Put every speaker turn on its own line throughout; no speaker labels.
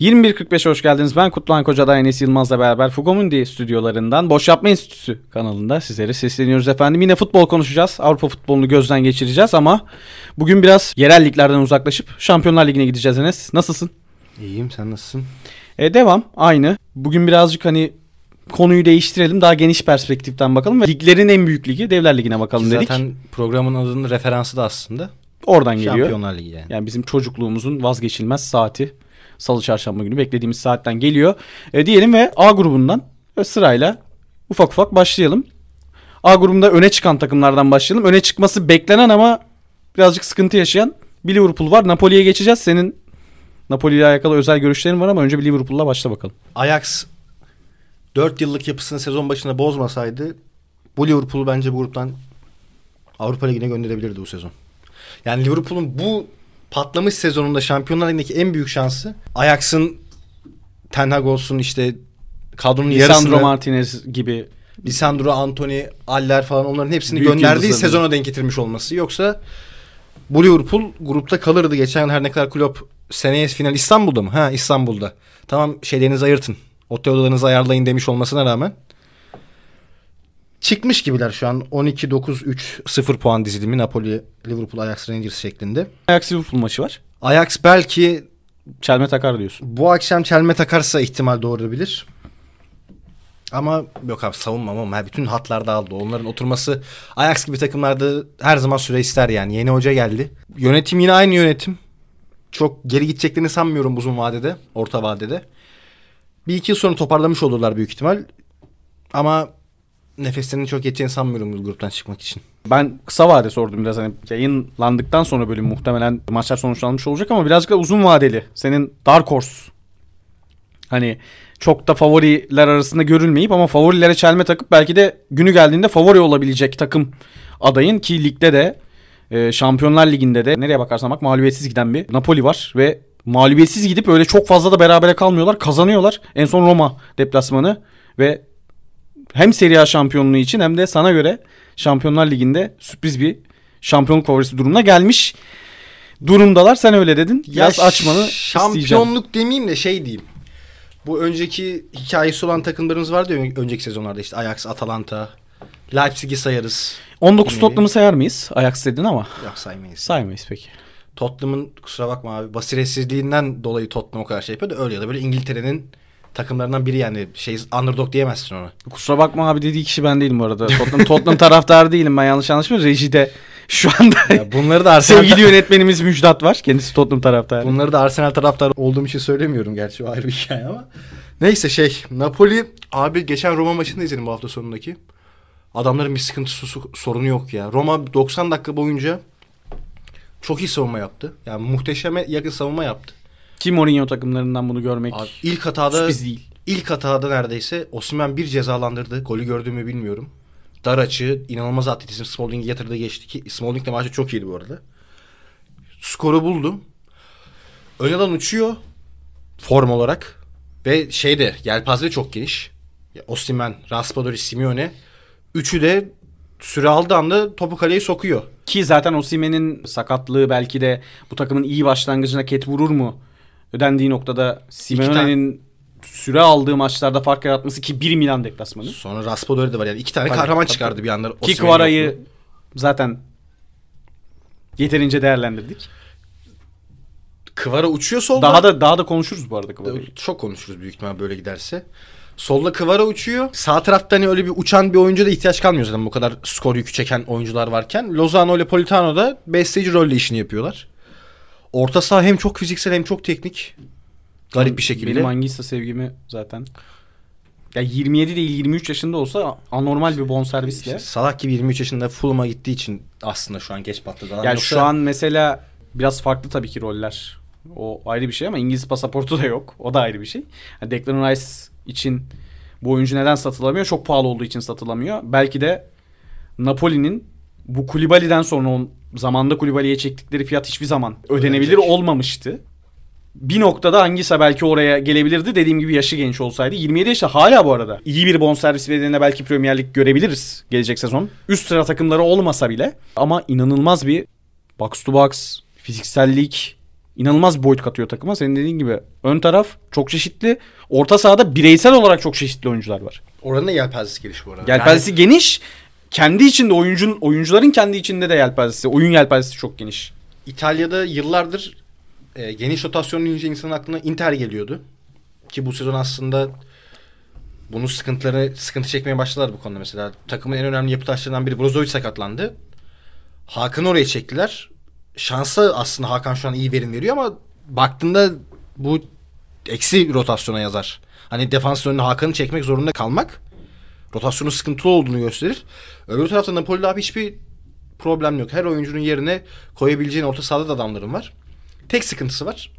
21.45'e hoş geldiniz. Ben Kutluhan Koca'da Enes Yılmaz'la beraber Fugomundi stüdyolarından Boş Yapma Enstitüsü kanalında sizlere sesleniyoruz efendim. Yine futbol konuşacağız. Avrupa futbolunu gözden geçireceğiz ama bugün biraz yerel liglerden uzaklaşıp Şampiyonlar Ligi'ne gideceğiz Enes. Nasılsın?
İyiyim sen nasılsın?
E, devam aynı. Bugün birazcık hani konuyu değiştirelim. Daha geniş perspektiften bakalım ve liglerin en büyük ligi Devler Ligi'ne bakalım dedik.
Zaten programın adının referansı da aslında
Oradan geliyor.
Şampiyonlar Ligi yani.
Yani bizim çocukluğumuzun vazgeçilmez saati. Salı çarşamba günü beklediğimiz saatten geliyor. E, diyelim ve A grubundan e, sırayla ufak ufak başlayalım. A grubunda öne çıkan takımlardan başlayalım. Öne çıkması beklenen ama birazcık sıkıntı yaşayan bir Liverpool var. Napoli'ye geçeceğiz. Senin Napoli ile alakalı özel görüşlerin var ama önce bir Liverpool'la başla bakalım.
Ajax 4 yıllık yapısını sezon başında bozmasaydı bu Liverpool'u bence bu gruptan Avrupa Ligi'ne gönderebilirdi bu sezon. Yani Liverpool'un bu patlamış sezonunda Şampiyonlar Ligi'ndeki en büyük şansı Ajax'ın Ten Hag olsun işte kadronun
Lisandro
yarısını
Martinez gibi
Lisandro, Anthony, Aller falan onların hepsini
Büyük
gönderdiği sezona denk getirmiş olması. Yoksa bu Liverpool grupta kalırdı. Geçen yıl her ne kadar Klopp seneye final İstanbul'da mı? Ha İstanbul'da. Tamam şeylerinizi ayırtın. Otel odalarınızı ayarlayın demiş olmasına rağmen. Çıkmış gibiler şu an. 12-9-3-0 puan dizilimi Napoli, Liverpool, Ajax, Rangers şeklinde.
Ajax Liverpool maçı var.
Ajax belki
Çelme takar diyorsun.
bu akşam çelme takarsa ihtimal doğurabilir. Ama yok abi savunmam ama bütün hatlar dağıldı. Onların oturması Ajax gibi takımlarda her zaman süre ister yani. Yeni hoca geldi. Yönetim yine aynı yönetim. Çok geri gideceklerini sanmıyorum uzun vadede, orta vadede. Bir iki yıl sonra toparlamış olurlar büyük ihtimal. Ama nefeslerinin çok yeteceğini sanmıyorum bu gruptan çıkmak için.
Ben kısa vade sordum biraz hani yayınlandıktan sonra bölüm muhtemelen maçlar sonuçlanmış olacak ama birazcık da uzun vadeli. Senin Dark Horse hani çok da favoriler arasında görülmeyip ama favorilere çelme takıp belki de günü geldiğinde favori olabilecek takım adayın ki ligde de e, Şampiyonlar Ligi'nde de nereye bakarsan bak mağlubiyetsiz giden bir Napoli var ve mağlubiyetsiz gidip öyle çok fazla da berabere kalmıyorlar. Kazanıyorlar. En son Roma deplasmanı ve hem Serie A şampiyonluğu için hem de sana göre Şampiyonlar Ligi'nde sürpriz bir şampiyonluk favorisi durumuna gelmiş durumdalar. Sen öyle dedin. Biraz açmanı isteyeceğim.
Şampiyonluk demeyeyim de şey diyeyim. Bu önceki hikayesi olan takımlarımız vardı ya önceki sezonlarda işte Ajax, Atalanta, Leipzig'i sayarız.
19
Yine-
Tottenham'ı sayar mıyız? Ajax dedin ama
Yok saymayız.
saymayız peki.
Tottenham'ın kusura bakma abi basiretsizliğinden dolayı Tottenham o kadar şey yapıyor da öyle ya da böyle İngiltere'nin takımlarından biri yani şey underdog diyemezsin ona.
Kusura bakma abi dediği kişi ben değilim bu arada. Tottenham, Tottenham taraftarı değilim ben yanlış anlaşılmıyorum. Rejide şu anda
Ya bunları da Arsenal
sevgili yönetmenimiz Müjdat var. Kendisi Tottenham taraftarı.
Bunları da Arsenal taraftarı olduğum için söylemiyorum gerçi o ayrı bir hikaye ama. Neyse şey Napoli abi geçen Roma maçını izledim bu hafta sonundaki. Adamların bir sıkıntısı sorunu yok ya. Roma 90 dakika boyunca çok iyi savunma yaptı. Yani muhteşeme yakın savunma yaptı.
Ki Mourinho takımlarından bunu görmek
Abi ilk hatada
sürpriz değil.
ilk hatada neredeyse Osimhen bir cezalandırdı. Golü gördüğümü bilmiyorum. Dar açı, inanılmaz atletizm Smalling'i yatırdı geçti ki Smalling de maçta çok iyiydi bu arada. Skoru buldu. Ön uçuyor form olarak ve şeyde yelpaze çok geniş. Osimhen, Raspadori, Simeone üçü de süre aldığı anda topu kaleye sokuyor.
Ki zaten Osimhen'in sakatlığı belki de bu takımın iyi başlangıcına ket vurur mu? Ödendiği noktada Simeone'nin süre aldığı maçlarda fark yaratması ki bir Milan deplasmanı.
Sonra Raspadori de var yani iki tane
Tabii,
kahraman
tabii.
çıkardı bir anda.
Ki Kvara'yı zaten yeterince değerlendirdik.
Kıvara uçuyor solda.
Daha da daha da konuşuruz bu arada Kvara'yı.
Çok konuşuruz büyük ihtimal böyle giderse. Solda Kıvara uçuyor. Sağ tarafta hani öyle bir uçan bir oyuncu da ihtiyaç kalmıyor zaten bu kadar skor yükü çeken oyuncular varken. Lozano ile Politano da besteci rolle işini yapıyorlar. Orta saha hem çok fiziksel hem çok teknik. Garip bir şekilde.
Benim Angisa sevgimi zaten. Ya 27 değil 23 yaşında olsa anormal bir bonservisle.
İşte Salak gibi 23 yaşında Fulham'a gittiği için aslında şu an geç patladı.
Yani
yoksa-
şu an mesela biraz farklı tabii ki roller. O ayrı bir şey ama İngiliz pasaportu da yok. O da ayrı bir şey. Yani Declan Rice için bu oyuncu neden satılamıyor? Çok pahalı olduğu için satılamıyor. Belki de Napoli'nin bu Kulibali'den sonra on, zamanda Kulibali'ye çektikleri fiyat hiçbir zaman ödenebilir
Ödenecek.
olmamıştı. Bir noktada hangisi belki oraya gelebilirdi. Dediğim gibi yaşı genç olsaydı. 27 yaşta hala bu arada. iyi bir bonservis bedeline belki Premier Lig görebiliriz gelecek sezon. Üst sıra takımları olmasa bile. Ama inanılmaz bir box to box, fiziksellik, inanılmaz boyut katıyor takıma. Senin dediğin gibi ön taraf çok çeşitli. Orta sahada bireysel olarak çok çeşitli oyuncular var.
Oranın da yelpazesi geniş bu arada.
Yelpazesi geniş. Kendi içinde oyuncun oyuncuların kendi içinde de yelpazesi, oyun yelpazesi çok geniş.
İtalya'da yıllardır e, geniş rotasyon deyince insanın aklına Inter geliyordu. Ki bu sezon aslında bunun sıkıntıları sıkıntı çekmeye başladılar bu konuda mesela. Takımın en önemli yapı taşlarından biri Brozovic sakatlandı. Hakan'ı oraya çektiler. Şansa aslında Hakan şu an iyi verim veriyor ama baktığında bu eksi rotasyona yazar. Hani defans önüne Hakan'ı çekmek zorunda kalmak rotasyonun sıkıntılı olduğunu gösterir. Öbür tarafta Napoli'de abi hiçbir problem yok. Her oyuncunun yerine koyabileceğin orta sahada da adamların var. Tek sıkıntısı var.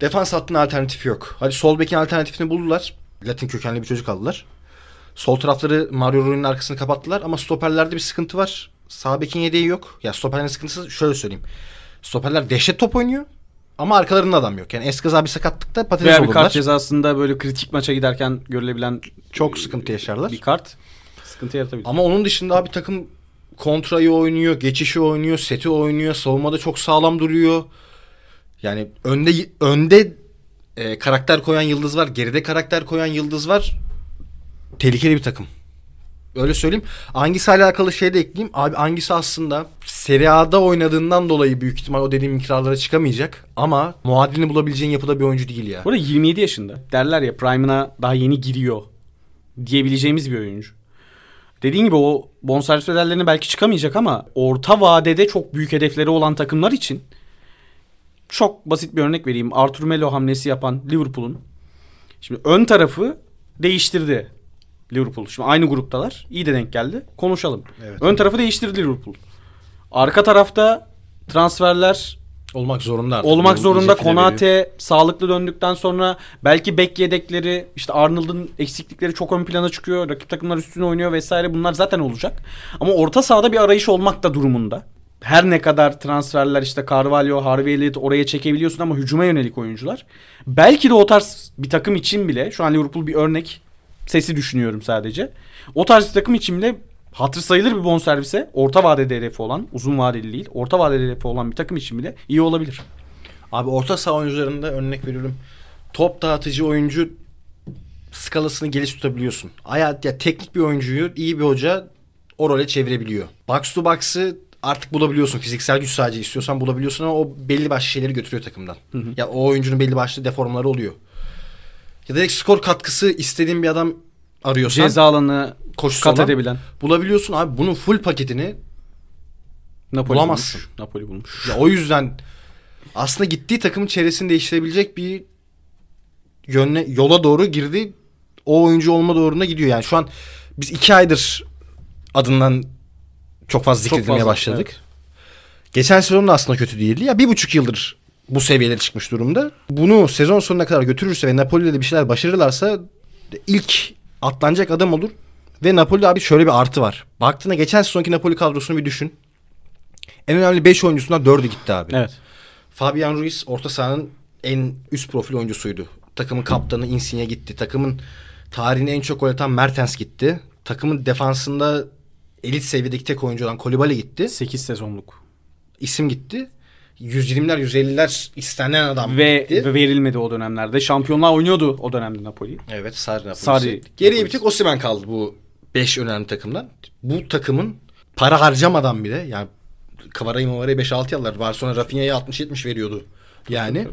Defans hattının alternatifi yok. Hadi sol bekin alternatifini buldular. Latin kökenli bir çocuk aldılar. Sol tarafları Mario Rui'nin arkasını kapattılar ama stoperlerde bir sıkıntı var. Sağ bekin yedeği yok. Ya stoperlerin sıkıntısı şöyle söyleyeyim. Stoperler dehşet top oynuyor ama arkalarında adam yok. Yani Eskaza bir sakatlıkta patates
Veya bir
olurlar.
kart cezasında böyle kritik maça giderken görülebilen
Çok sıkıntı yaşarlar.
bir kart sıkıntı yaratabilir.
Ama onun dışında abi takım kontrayı oynuyor, geçişi oynuyor, seti oynuyor, savunmada çok sağlam duruyor. Yani önde önde e, karakter koyan yıldız var, geride karakter koyan yıldız var. Tehlikeli bir takım. Öyle söyleyeyim. Angisa ile alakalı şey de ekleyeyim. Abi Angisa aslında Serie A'da oynadığından dolayı büyük ihtimal o dediğim mikrarlara çıkamayacak. Ama muadilini bulabileceğin yapıda bir oyuncu değil ya.
Bu arada 27 yaşında. Derler ya Prime'ına daha yeni giriyor diyebileceğimiz bir oyuncu. Dediğin gibi o bonservis bedellerine belki çıkamayacak ama orta vadede çok büyük hedefleri olan takımlar için çok basit bir örnek vereyim. Artur Melo hamlesi yapan Liverpool'un şimdi ön tarafı değiştirdi Liverpool. Şimdi aynı gruptalar. İyi de denk geldi. Konuşalım.
Evet.
Ön tarafı değiştirdi Liverpool. Arka tarafta transferler
Olmak zorunda artık.
olmak
Bu
zorunda.
veriyor.
Konate sağlıklı döndükten sonra belki bek yedekleri işte Arnold'un eksiklikleri çok ön plana çıkıyor. Rakip takımlar üstüne oynuyor vesaire bunlar zaten olacak. Ama orta sahada bir arayış olmak da durumunda. Her ne kadar transferler işte Carvalho, Harvey Elliott oraya çekebiliyorsun ama hücuma yönelik oyuncular. Belki de o tarz bir takım için bile şu an Liverpool bir örnek sesi düşünüyorum sadece. O tarz bir takım için bile hatır sayılır bir bonservise orta vadede hedefi olan uzun vadeli değil orta vadeli hedefi olan bir takım için bile iyi olabilir.
Abi orta saha oyuncularında örnek veriyorum. Top dağıtıcı oyuncu skalasını geniş tutabiliyorsun. Aya, ya teknik bir oyuncuyu iyi bir hoca o role çevirebiliyor. Box to box'ı artık bulabiliyorsun. Fiziksel güç sadece istiyorsan bulabiliyorsun ama o belli başlı şeyleri götürüyor takımdan. Ya o oyuncunun belli başlı deformları oluyor. Ya direkt skor katkısı istediğin bir adam arıyorsan
Ceza alanı
koşusu
kat
olan
edebilen.
bulabiliyorsun abi. Bunun full paketini
Napoli
Bulamazsın.
bulmuş. Napoli bulmuş.
Ya o yüzden aslında gittiği takımın çevresini değiştirebilecek bir yönle, yola doğru girdi. O oyuncu olma doğruna gidiyor. Yani şu an biz iki aydır adından çok fazla
Çok
zikredilmeye
fazla,
başladık.
evet.
Geçen sezon da aslında kötü değildi. Ya bir buçuk yıldır bu seviyelere çıkmış durumda. Bunu sezon sonuna kadar götürürse ve Napoli'de de bir şeyler başarırlarsa ilk atlanacak adam olur. Ve Napoli'de abi şöyle bir artı var. Baktığında geçen sezonki Napoli kadrosunu bir düşün. En önemli 5 oyuncusundan 4'ü gitti abi.
Evet.
Fabian Ruiz orta sahanın en üst profil oyuncusuydu. Takımın kaptanı Insigne gitti. Takımın tarihini en çok gol atan Mertens gitti. Takımın defansında elit seviyedeki tek oyuncu olan Kolibali gitti.
8 sezonluk.
İsim gitti. 120'ler 150'ler istenen adam
Ve,
gitti.
ve verilmedi o dönemlerde. Şampiyonlar oynuyordu o dönemde Napoli.
Evet Sarri Napolisi.
Sarri
Geriye bir tek Osimhen kaldı bu 5 önemli takımdan. Bu takımın para harcamadan bile yani Kvaratskhelia Mavara'yı 5-6 yıllar Barcelona Rafinha'ya 60-70 veriyordu. Yani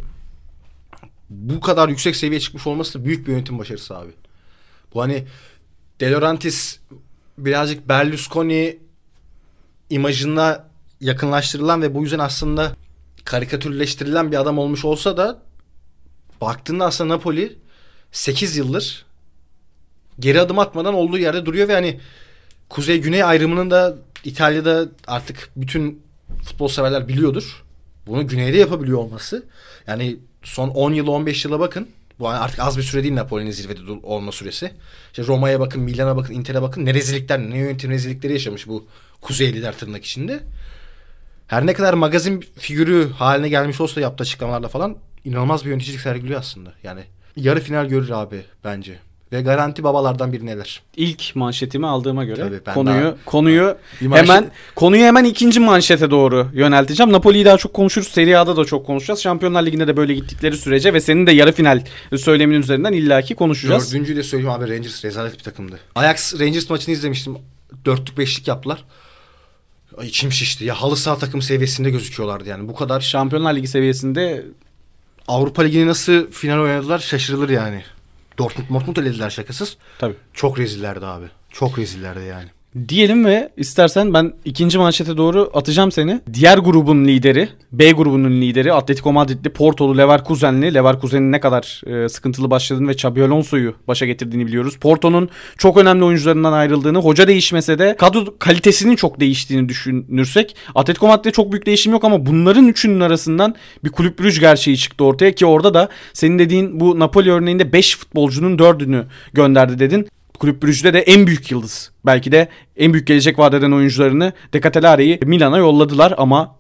bu kadar yüksek seviyeye çıkmış olması da büyük bir yönetim başarısı abi. Bu hani De Laurentiis birazcık Berlusconi imajına yakınlaştırılan ve bu yüzden aslında karikatürleştirilen bir adam olmuş olsa da baktığında aslında Napoli 8 yıldır geri adım atmadan olduğu yerde duruyor ve hani kuzey-güney ayrımının da İtalya'da artık bütün futbol severler biliyordur. Bunu güneyde yapabiliyor olması. Yani son 10 yıla 15 yıla bakın. Bu artık az bir süre değil Napoli'nin zirvede olma süresi. İşte Roma'ya bakın, Milan'a bakın, Inter'e bakın. Ne rezillikler, ne yönetim rezillikleri yaşamış bu Kuzeyliler tırnak içinde. Her ne kadar magazin figürü haline gelmiş olsa yaptığı açıklamalarla falan inanılmaz bir yöneticilik sergiliyor aslında. Yani yarı final görür abi bence. ve garanti babalardan biri neler?
İlk manşetimi aldığıma göre
Tabii,
konuyu
daha-
konuyu
manşet-
hemen konuyu hemen ikinci manşete doğru yönelteceğim. Napoli'yi daha çok konuşuruz. Serie A'da da çok konuşacağız. Şampiyonlar Ligi'nde de böyle gittikleri sürece ve senin de yarı final söylemin üzerinden illaki konuşacağız.
Dördüncüyü de söyleyeyim abi Rangers rezalet bir takımdı. Ajax Rangers maçını izlemiştim. Dörtlük beşlik yaptılar. Ay içim şişti. Ya halı saha takım seviyesinde gözüküyorlardı yani. Bu kadar
Şampiyonlar Ligi seviyesinde
Avrupa Ligi'ni nasıl final oynadılar şaşırılır yani. Dortmund Dortmund elediler şakasız.
tabii.
Çok rezillerdi abi. Çok rezillerdi yani.
Diyelim ve istersen ben ikinci manşete doğru atacağım seni. Diğer grubun lideri, B grubunun lideri Atletico Madrid'li Porto'lu Leverkusen'li. Leverkusen'in ne kadar e, sıkıntılı başladığını ve Xabi Alonso'yu başa getirdiğini biliyoruz. Porto'nun çok önemli oyuncularından ayrıldığını, hoca değişmese de kadro kalitesinin çok değiştiğini düşünürsek Atletico Madrid'de çok büyük değişim yok ama bunların üçünün arasından bir kulüp brüj gerçeği çıktı ortaya ki orada da senin dediğin bu Napoli örneğinde 5 futbolcunun 4'ünü gönderdi dedin. Kulüp Brüj'de de en büyük yıldız. Belki de en büyük gelecek vaat eden oyuncularını Decatelare'yi Milan'a yolladılar ama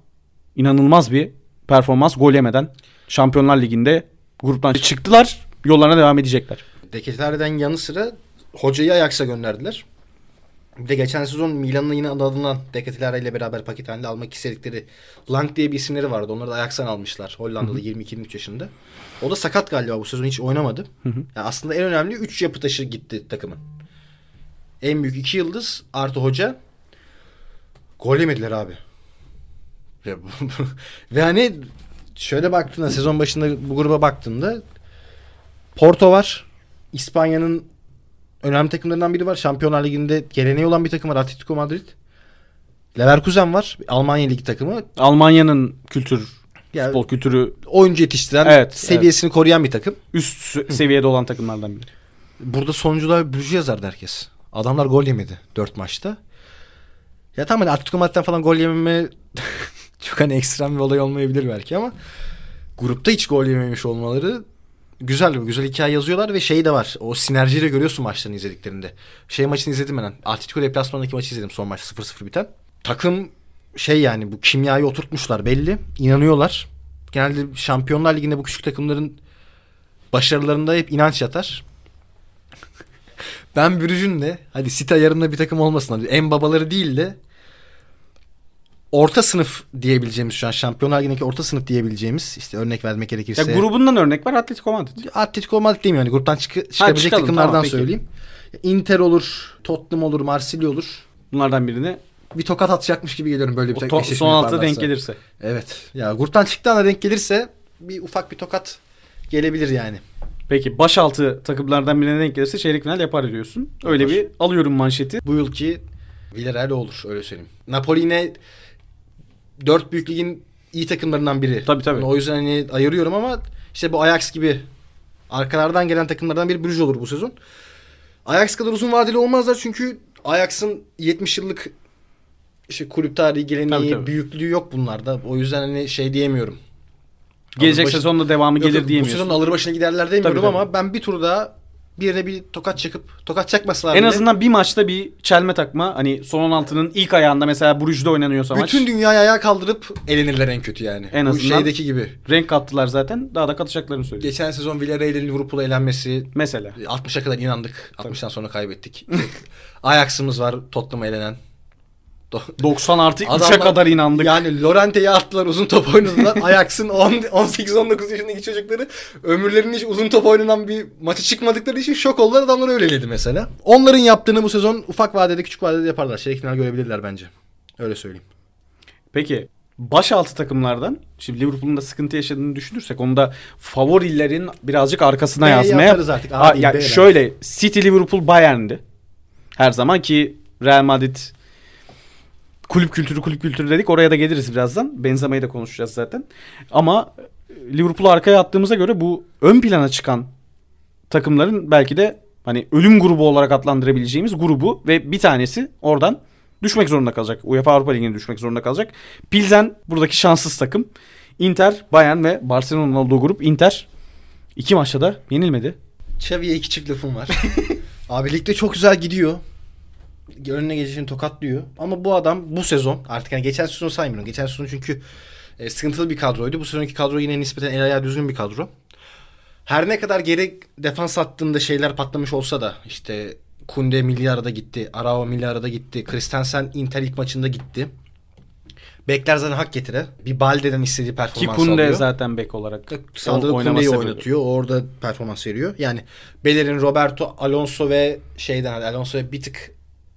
inanılmaz bir performans gol yemeden Şampiyonlar Ligi'nde gruptan çıktılar. Yollarına devam edecekler.
Deketlerden yanı sıra hocayı Ajax'a gönderdiler. Bir de geçen sezon Milan'ın yine adı Deketler ile beraber paket halinde almak istedikleri Lang diye bir isimleri vardı. Onları da Ajax'tan almışlar. Hollandalı 22-23 yaşında. O da sakat galiba bu sezon hiç oynamadı. Yani aslında en önemli 3 yapı taşı gitti takımın. En büyük 2 yıldız artı hoca. Gol yemediler abi. Ve hani şöyle baktığında sezon başında bu gruba baktığında Porto var. İspanya'nın önemli takımlarından biri var. Şampiyonlar Ligi'nde geleneği olan bir takım var. Atletico Madrid. Leverkusen var. Almanya Ligi takımı.
Almanya'nın kültür,
Yani
futbol kültürü
oyuncu yetiştiren,
Evet,
seviyesini koruyan bir takım.
üst sü- seviyede olan takımlardan biri.
Burada sonuncular Brüj'ü yazardı herkes. Adamlar gol yemedi 4 maçta. Ya tamam hani Atletico Madrid'den falan gol yememe çok hani ekstrem bir olay olmayabilir belki ama grupta hiç gol yememiş olmaları güzel güzel hikaye yazıyorlar ve şey de var. O sinerjiyi de görüyorsun maçlarını izlediklerinde. Şey maçını izledim ben. Atletico deplasmanındaki maçı izledim son maç 0-0 biten. Takım şey yani bu kimyayı oturtmuşlar belli. İnanıyorlar. Genelde Şampiyonlar Ligi'nde bu küçük takımların başarılarında hep inanç yatar. Ben Brüj'ün de hadi Sita yarımda bir takım olmasın. Hadi en babaları değil de orta sınıf diyebileceğimiz şu an Şampiyonlar Ligi'ndeki orta sınıf diyebileceğimiz işte örnek vermek gerekirse.
Ya grubundan örnek var Atletico Madrid.
Atletico Madrid değil mi yani gruptan çıkı, çıkabilecek
çıkalım,
takımlardan
tamam, peki.
söyleyeyim. Inter olur, Tottenham olur, Marsilya olur.
Bunlardan birini
Bir tokat atacakmış gibi geliyorum böyle bir takım
to-
eşleşme
son altıda denk gelirse.
Evet. Ya gruptan çıktığı anda denk gelirse bir ufak bir tokat gelebilir yani.
Peki başaltı takımlardan birine denk gelirse çeyrek final yapar diyorsun. Öyle
Yapar.
bir alıyorum manşeti.
Bu yılki Villarreal olur öyle söyleyeyim. Napoli yine dört büyük ligin iyi takımlarından biri.
Tabii, tabii.
Onu o yüzden hani ayırıyorum ama işte bu Ajax gibi arkalardan gelen takımlardan biri Brüj olur bu sezon. Ajax kadar uzun vadeli olmazlar çünkü Ajax'ın 70 yıllık işte kulüp tarihi geleneği,
Tabii, tabii.
büyüklüğü yok bunlarda. O yüzden hani şey diyemiyorum.
Gelecek
Alır başı-
sezonda devamı
Yok,
gelir
yok, Bu
diyemiyorsun.
sezon alır başına giderler demiyorum
Tabii, tabii.
ama ben bir tur daha birine bir tokat çakıp tokat çakmasalar
En
bile-
azından bir maçta bir çelme takma. Hani son 16'nın ilk ayağında mesela Brugge'de oynanıyorsa maç.
Bütün dünyayı ayağa kaldırıp elenirler en kötü yani.
En
Bu
azından-
şeydeki gibi.
renk kattılar zaten. Daha da katacaklarını söylüyor.
Geçen sezon Villarreal'in Liverpool'a elenmesi
Mesela.
60'a kadar inandık. 60'tan sonra kaybettik. Ajax'ımız var Tottenham'a elenen. Do-
90 artı 3'e
Adamlar-
kadar inandık.
Yani Lorente'yi attılar uzun top oynadılar. Ajax'ın 18-19 yaşındaki çocukları ömürlerinin hiç uzun top oynanan bir maçı çıkmadıkları için şok oldular. Adamlar öyleydi mesela. Onların yaptığını bu sezon ufak vadede küçük vadede yaparlar. Çeyrek final görebilirler bence. Öyle söyleyeyim.
Peki başaltı takımlardan şimdi Liverpool'un da sıkıntı yaşadığını düşünürsek onu da favorilerin birazcık arkasına
B'ye
yazmaya.
artık, A
ya
B
şöyle City Liverpool Bayern'di. Her zaman ki Real Madrid kulüp kültürü kulüp kültürü dedik. Oraya da geliriz birazdan. Benzema'yı da konuşacağız zaten. Ama e, Liverpool'u arkaya attığımıza göre bu ön plana çıkan takımların belki de hani ölüm grubu olarak adlandırabileceğimiz grubu ve bir tanesi oradan düşmek zorunda kalacak. UEFA Avrupa Ligi'ne düşmek zorunda kalacak. Pilsen buradaki şanssız takım. Inter, Bayern ve Barcelona'nın olduğu grup. Inter iki maçta da yenilmedi.
Xavi'ye iki çift lafım var. Abi ligde çok güzel gidiyor. Önüne geçişini tokatlıyor. Ama bu adam bu sezon artık yani geçen sezon saymıyorum. Geçen sezon çünkü e, sıkıntılı bir kadroydu. Bu sezonki kadro yine nispeten el ayağı düzgün bir kadro. Her ne kadar geri defans hattında şeyler patlamış olsa da işte Kunde milli arada gitti. Arao milli arada gitti. Christensen Inter ilk maçında gitti. Bekler zaten hak getire. Bir Balde'den istediği
Ki
performans
Kunde
alıyor.
zaten bek olarak
Sağda
oynama
Kunde'yi oynatıyor. Orada performans veriyor. Yani Bellerin, Roberto, Alonso ve şeyden hadi Alonso'ya bir tık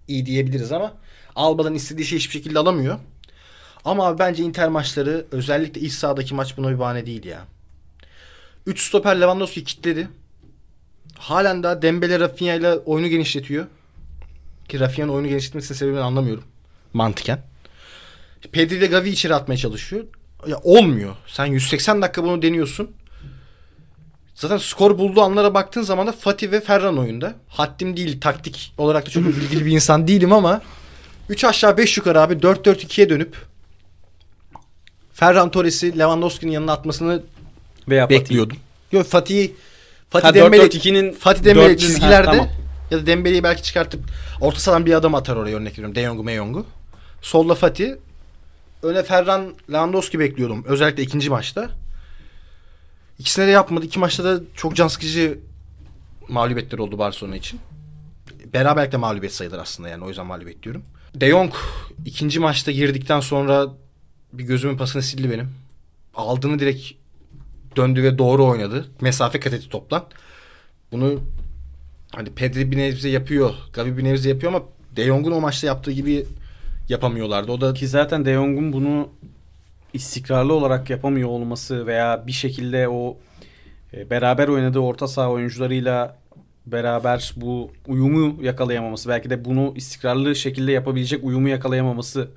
iyi diyebiliriz ama Alba'dan istediği şey hiçbir şekilde alamıyor. Ama abi bence Inter maçları özellikle iç sahadaki maç buna bir bahane değil ya. 3 stoper Lewandowski kitledi. Halen daha Dembele Rafinha ile oyunu genişletiyor. Ki Rafinha'nın oyunu genişletmesinin sebebini anlamıyorum. Mantıken. Pedri ile Gavi içeri atmaya çalışıyor. Ya olmuyor. Sen 180 dakika bunu deniyorsun. Zaten skor bulduğu anlara baktığın zaman da Fatih ve Ferran oyunda. Haddim değil taktik olarak da çok bilgili bir insan değilim ama 3 aşağı 5 yukarı abi 4-4-2'ye dönüp Ferran Torres'i Lewandowski'nin yanına atmasını
Veya Fatih.
bekliyordum. Yok Fatih'i Fatih
Ha,
Dembele
4-4-2'nin
Fatih Dembele çizgilerde
Ha, tamam.
ya da Dembele'yi belki çıkartıp orta sahadan bir adam atar oraya örnek veriyorum. De Jong'u Meyong'u. Solda Fatih. Öne Ferran Lewandowski bekliyordum. Özellikle ikinci maçta. İkisine de yapmadı. İki maçta da çok can sıkıcı mağlubiyetler oldu Barcelona için. Beraberlikle mağlubiyet sayılır aslında yani o yüzden mağlubiyet diyorum. De Jong ikinci maçta girdikten sonra bir gözümün pasını sildi benim. Aldığını direkt döndü ve doğru oynadı. Mesafe kat etti toplan. Bunu hani Pedri bir nebze yapıyor. Gavi bir nebze yapıyor ama De Jong'un o maçta yaptığı gibi yapamıyorlardı. O da
Ki zaten De Jong'un bunu istikrarlı olarak yapamıyor olması veya bir şekilde o e, beraber oynadığı orta saha oyuncularıyla beraber bu uyumu yakalayamaması belki de bunu istikrarlı şekilde yapabilecek uyumu yakalayamaması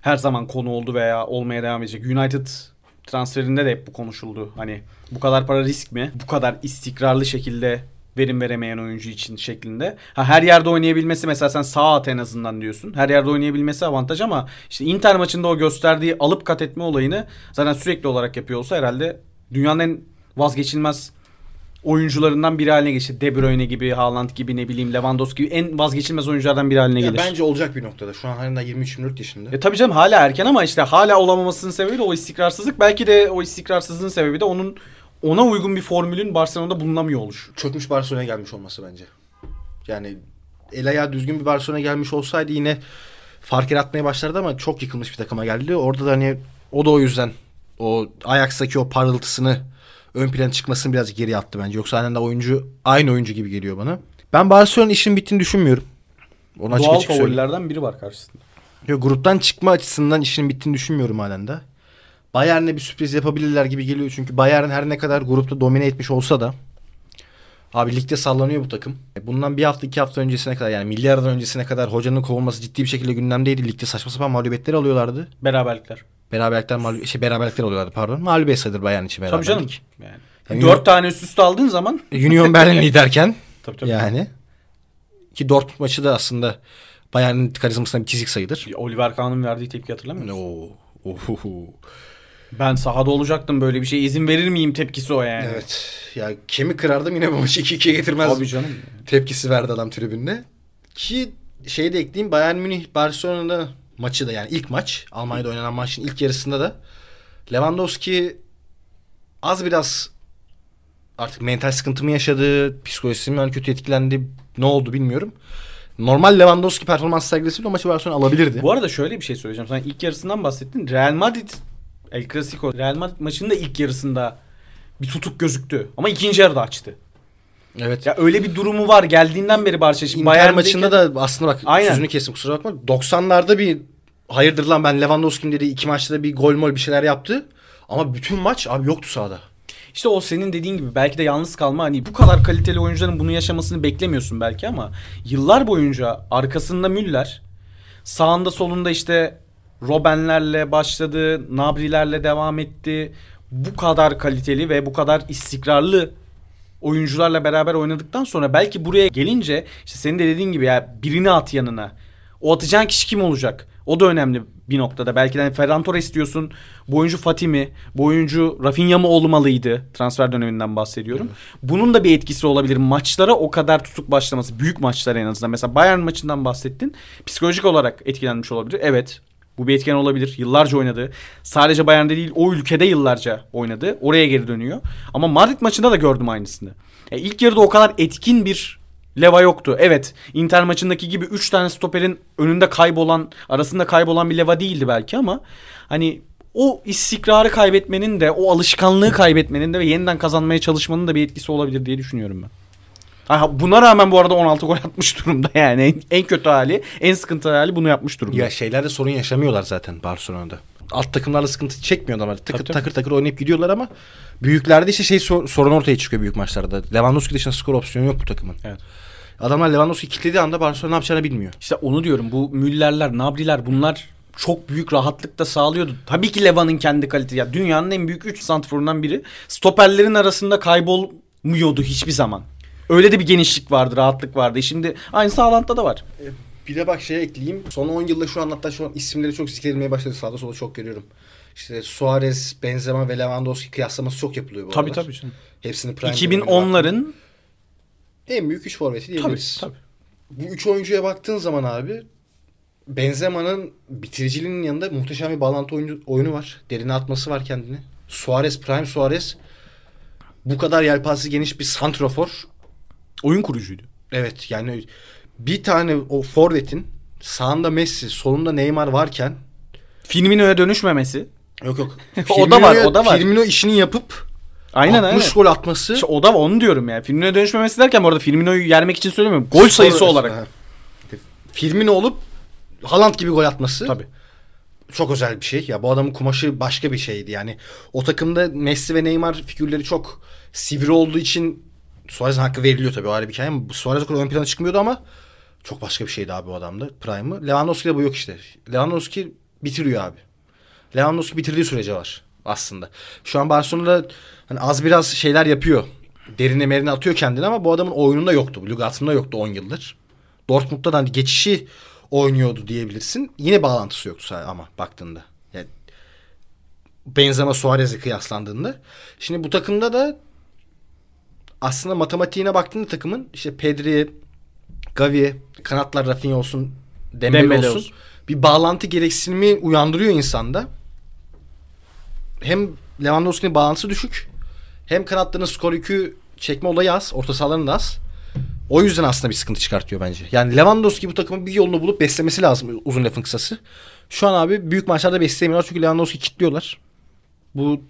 her zaman konu oldu veya olmaya devam edecek. United transferinde de hep bu konuşuldu. Hani bu kadar para risk mi? Bu kadar istikrarlı şekilde verim veremeyen oyuncu için şeklinde. Ha her yerde oynayabilmesi mesela sen sağ at en azından diyorsun. Her yerde oynayabilmesi avantaj ama işte Inter maçında o gösterdiği alıp kat etme olayını zaten sürekli olarak yapıyor olsa herhalde dünyanın en vazgeçilmez oyuncularından biri haline geçti. De Bruyne gibi, Haaland gibi ne bileyim Lewandowski gibi en vazgeçilmez oyunculardan biri haline
Ya
gelir.
bence olacak bir noktada. Şu an halinden 23-24 yaşında.
E tabii canım hala erken ama işte hala olamamasının sebebi de o istikrarsızlık. Belki de o istikrarsızlığın sebebi de onun ona uygun bir formülün Barcelona'da bulunamıyor oluşu.
Çökmüş Barcelona'ya gelmiş olması bence. Yani el ayağı düzgün bir Barcelona'ya gelmiş olsaydı yine fark yaratmaya başlardı ama çok yıkılmış bir takıma geldi. Orada da hani o da o yüzden o Ajax'taki o parıltısını ön plana çıkmasını birazcık geri attı bence. Yoksa halen de oyuncu aynı oyuncu gibi geliyor bana. Ben Barcelona'nın işin bittiğini düşünmüyorum. Onu
Doğal favorilerden biri var karşısında.
Yok, gruptan çıkma açısından işin bittiğini düşünmüyorum halen de. Bayern'e bir sürpriz yapabilirler gibi geliyor. Çünkü Bayern her ne kadar grupta domine etmiş olsa da abi ligde sallanıyor bu takım. E, Bundan bir hafta iki hafta öncesine kadar yani milli aradan öncesine kadar hocanın kovulması ciddi bir şekilde gündemdeydi. Ligde saçma sapan mağlubiyetler alıyorlardı.
Beraberlikler.
Beraberlikler mağlubiyet, şey, beraberlikler alıyorlardı pardon. Mağlubiyet sayılır Bayern için
Tabii canım.
beraberlik.
Yani.
Yani
Dört tane üst üste aldığın zaman
Union Berlin liderken
tabii tabii.
yani ki Dortmund maçı da aslında Bayern'in karizmasına bir çizik sayılır.
Oliver Kahn'ın verdiği tepki hatırlamıyor musun?
Oo. Ohoho.
Ben sahada olacaktım böyle bir şey izin verir miyim tepkisi o yani.
Evet. Ya kemik kırardım yine bu maçı 2-2'ye getirmez.
Tabii canım.
Tepkisi verdi adam tribünde. Ki şey de ekleyeyim Bayern Münih Barcelona'da maçı da yani ilk maç Almanya'da oynanan maçın ilk yarısında da Lewandowski az biraz artık mental sıkıntı mı yaşadı, psikolojisi mi hani kötü etkilendi, ne oldu bilmiyorum. Normal Lewandowski performans sergilesiyle o maçı Barcelona alabilirdi.
Bu arada şöyle bir şey söyleyeceğim. Sen ilk yarısından bahsettin. Real Madrid El Clasico Real Madrid maçının da ilk yarısında bir tutuk gözüktü. Ama ikinci yarıda açtı.
Evet.
Ya öyle bir durumu var. Geldiğinden beri Barça. Şimdi
Inter
Bayern'deki-
maçında da aslında bak
Aynen.
sözünü kestim kusura bakma. 90'larda bir hayırdır lan ben Lewandowski'm dedi iki maçta da bir gol mol bir şeyler yaptı. Ama bütün maç abi yoktu sahada.
İşte o senin dediğin gibi belki de yalnız kalma hani bu kadar kaliteli oyuncuların bunu yaşamasını beklemiyorsun belki ama yıllar boyunca arkasında Müller sağında solunda işte Robben'lerle başladı, Nabri'lerle devam etti. Bu kadar kaliteli ve bu kadar istikrarlı oyuncularla beraber oynadıktan sonra belki buraya gelince işte senin de dediğin gibi ya birini at yanına. O atacağın kişi kim olacak? O da önemli bir noktada. Belki de hani Ferran Torres diyorsun. Bu oyuncu Fatih mi? Bu oyuncu Rafinha mı olmalıydı? Transfer döneminden bahsediyorum. Bunun da bir etkisi olabilir. Maçlara o kadar tutuk başlaması. Büyük maçlar en azından. Mesela Bayern maçından bahsettin. Psikolojik olarak etkilenmiş olabilir. Evet. Bu bir etken olabilir. Yıllarca oynadı. Sadece Bayern'de değil o ülkede yıllarca oynadı. Oraya geri dönüyor. Ama Madrid maçında da gördüm aynısını. E, ilk yarıda o kadar etkin bir leva yoktu. Evet Inter maçındaki gibi 3 tane stoperin önünde kaybolan arasında kaybolan bir leva değildi belki ama hani o istikrarı kaybetmenin de o alışkanlığı kaybetmenin de ve yeniden kazanmaya çalışmanın da bir etkisi olabilir diye düşünüyorum ben. Buna rağmen bu arada 16 gol atmış durumda yani. En, en kötü hali, en sıkıntı hali bunu yapmış durumda.
Ya şeylerde sorun yaşamıyorlar zaten Barcelona'da. Alt takımlarla sıkıntı çekmiyor adamlar. Takır
Tabii,
takır, takır oynayıp gidiyorlar ama büyüklerde işte şey sor- sorun ortaya çıkıyor büyük maçlarda. Lewandowski dışında skor opsiyonu yok bu takımın.
Evet.
Adamlar Lewandowski kilitlediği anda Barcelona ne yapacağını bilmiyor.
İşte onu diyorum. Bu Müllerler, Nabriler bunlar çok büyük rahatlık da sağlıyordu. Tabii ki Leva'nın kendi kalitesi. Ya dünyanın en büyük 3 santrforundan biri. Stoperlerin arasında kaybolmuyordu hiçbir zaman. Öyle de bir genişlik vardı, rahatlık vardı. E Şimdi aynısı Haaland'da da var.
Bir de bak şeye ekleyeyim. Son 10 yılda şu an hatta şu an isimleri çok zikredilmeye başladı. Sağda solda çok görüyorum. İşte Suarez, Benzema ve Lewandowski kıyaslaması çok yapılıyor bu
Tabii
aralar.
tabii. canım.
Hepsini prime dönemine baktım.
2010'ların
en büyük 3 forveti
tabii
diyebiliriz.
tabii.
Bu üç oyuncuya baktığın zaman abi Benzema'nın bitiriciliğinin yanında muhteşem bir bağlantı oyunu, oyunu var. Derine atması var kendini. Suarez, Prime Suarez bu kadar yelpazesi geniş bir santrofor.
Oyun kurucuydu.
Evet yani bir tane o forvetin sağında Messi, solunda Neymar varken
Firmino'ya dönüşmemesi.
yok yok.
O da var, o da var.
Firmino işini yapıp
Aynen
60
aynen.
gol atması.
İşte o da onu diyorum ya. Firmino'ya dönüşmemesi derken bu arada Firmino'yu yermek için söylemiyorum. Gol sayısı
skor
olarak.
ha. Firmino olup Haaland gibi gol atması.
Tabii.
çok özel bir şey. Ya bu adamın kumaşı başka bir şeydi. Yani o takımda Messi ve Neymar figürleri çok sivri olduğu için Suarez'in hakkı veriliyor tabii o ayrı bir hikaye ama Suarez o kadar ön plana çıkmıyordu ama çok başka bir şeydi abi o adamda Prime'ı. Lewandowski'de bu yok işte. Lewandowski bitiriyor abi. Lewandowski bitirdiği sürece var aslında. Şu an Barcelona'da hani az biraz şeyler yapıyor. Derine merine atıyor kendini ama bu adamın oyununda yoktu. Lügatında yoktu 10 yıldır. Dortmund'da da hani geçişi oynuyordu diyebilirsin. Yine bağlantısı yoktu ama baktığında. Yani Benzema Suarez'e kıyaslandığında. Şimdi bu takımda da aslında matematiğine baktığında takımın işte Pedri, Gavi, kanatlar Rafinha olsun, Dembele,
Dembele
olsun,
olsun.
bir bağlantı gereksinimi uyandırıyor insanda. Hem Lewandowski'nin bağlantısı düşük. Hem kanatlarının skor yükü çekme olayı az. Orta sahaların da az. O yüzden aslında bir sıkıntı çıkartıyor bence. Yani Lewandowski bu takımın bir yolunu bulup beslemesi lazım uzun lafın kısası. Şu an abi büyük maçlarda besleyemiyorlar çünkü Lewandowski kilitliyorlar. Bu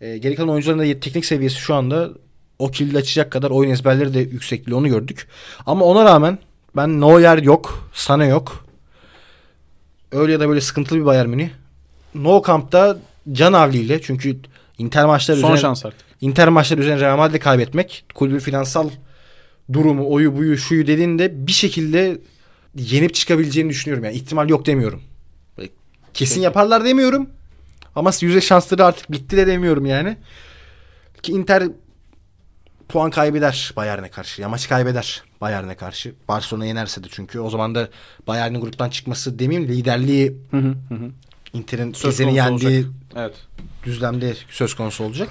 e, geri kalan oyuncuların da teknik seviyesi şu anda o kilidi açacak kadar oyun ezberleri de yüksekliği onu gördük. Ama ona rağmen ben Neuer yok, Sana yok. Öyle ya da böyle sıkıntılı bir Bayern Münih. No Camp'ta can havliyle çünkü Inter maçları
Son
üzerine,
şans artık.
Inter maçları üzerine Real Madrid'i kaybetmek kulübün finansal durumu, oyu buyu, şuyu dediğinde bir şekilde yenip çıkabileceğini düşünüyorum. Yani ihtimal yok demiyorum. Kesin yaparlar demiyorum. Ama yüzde şansları artık bitti de demiyorum yani. Ki Inter puan kaybeder Bayern'e karşı. Ya maç kaybeder Bayern'e karşı. Barcelona yenerse de çünkü. O zaman da Bayern'in gruptan çıkması demeyeyim liderliği
Hı hı hı. hı.
Inter'in
konusu
yendiği
olacak. Evet.
düzlemde söz konusu olacak.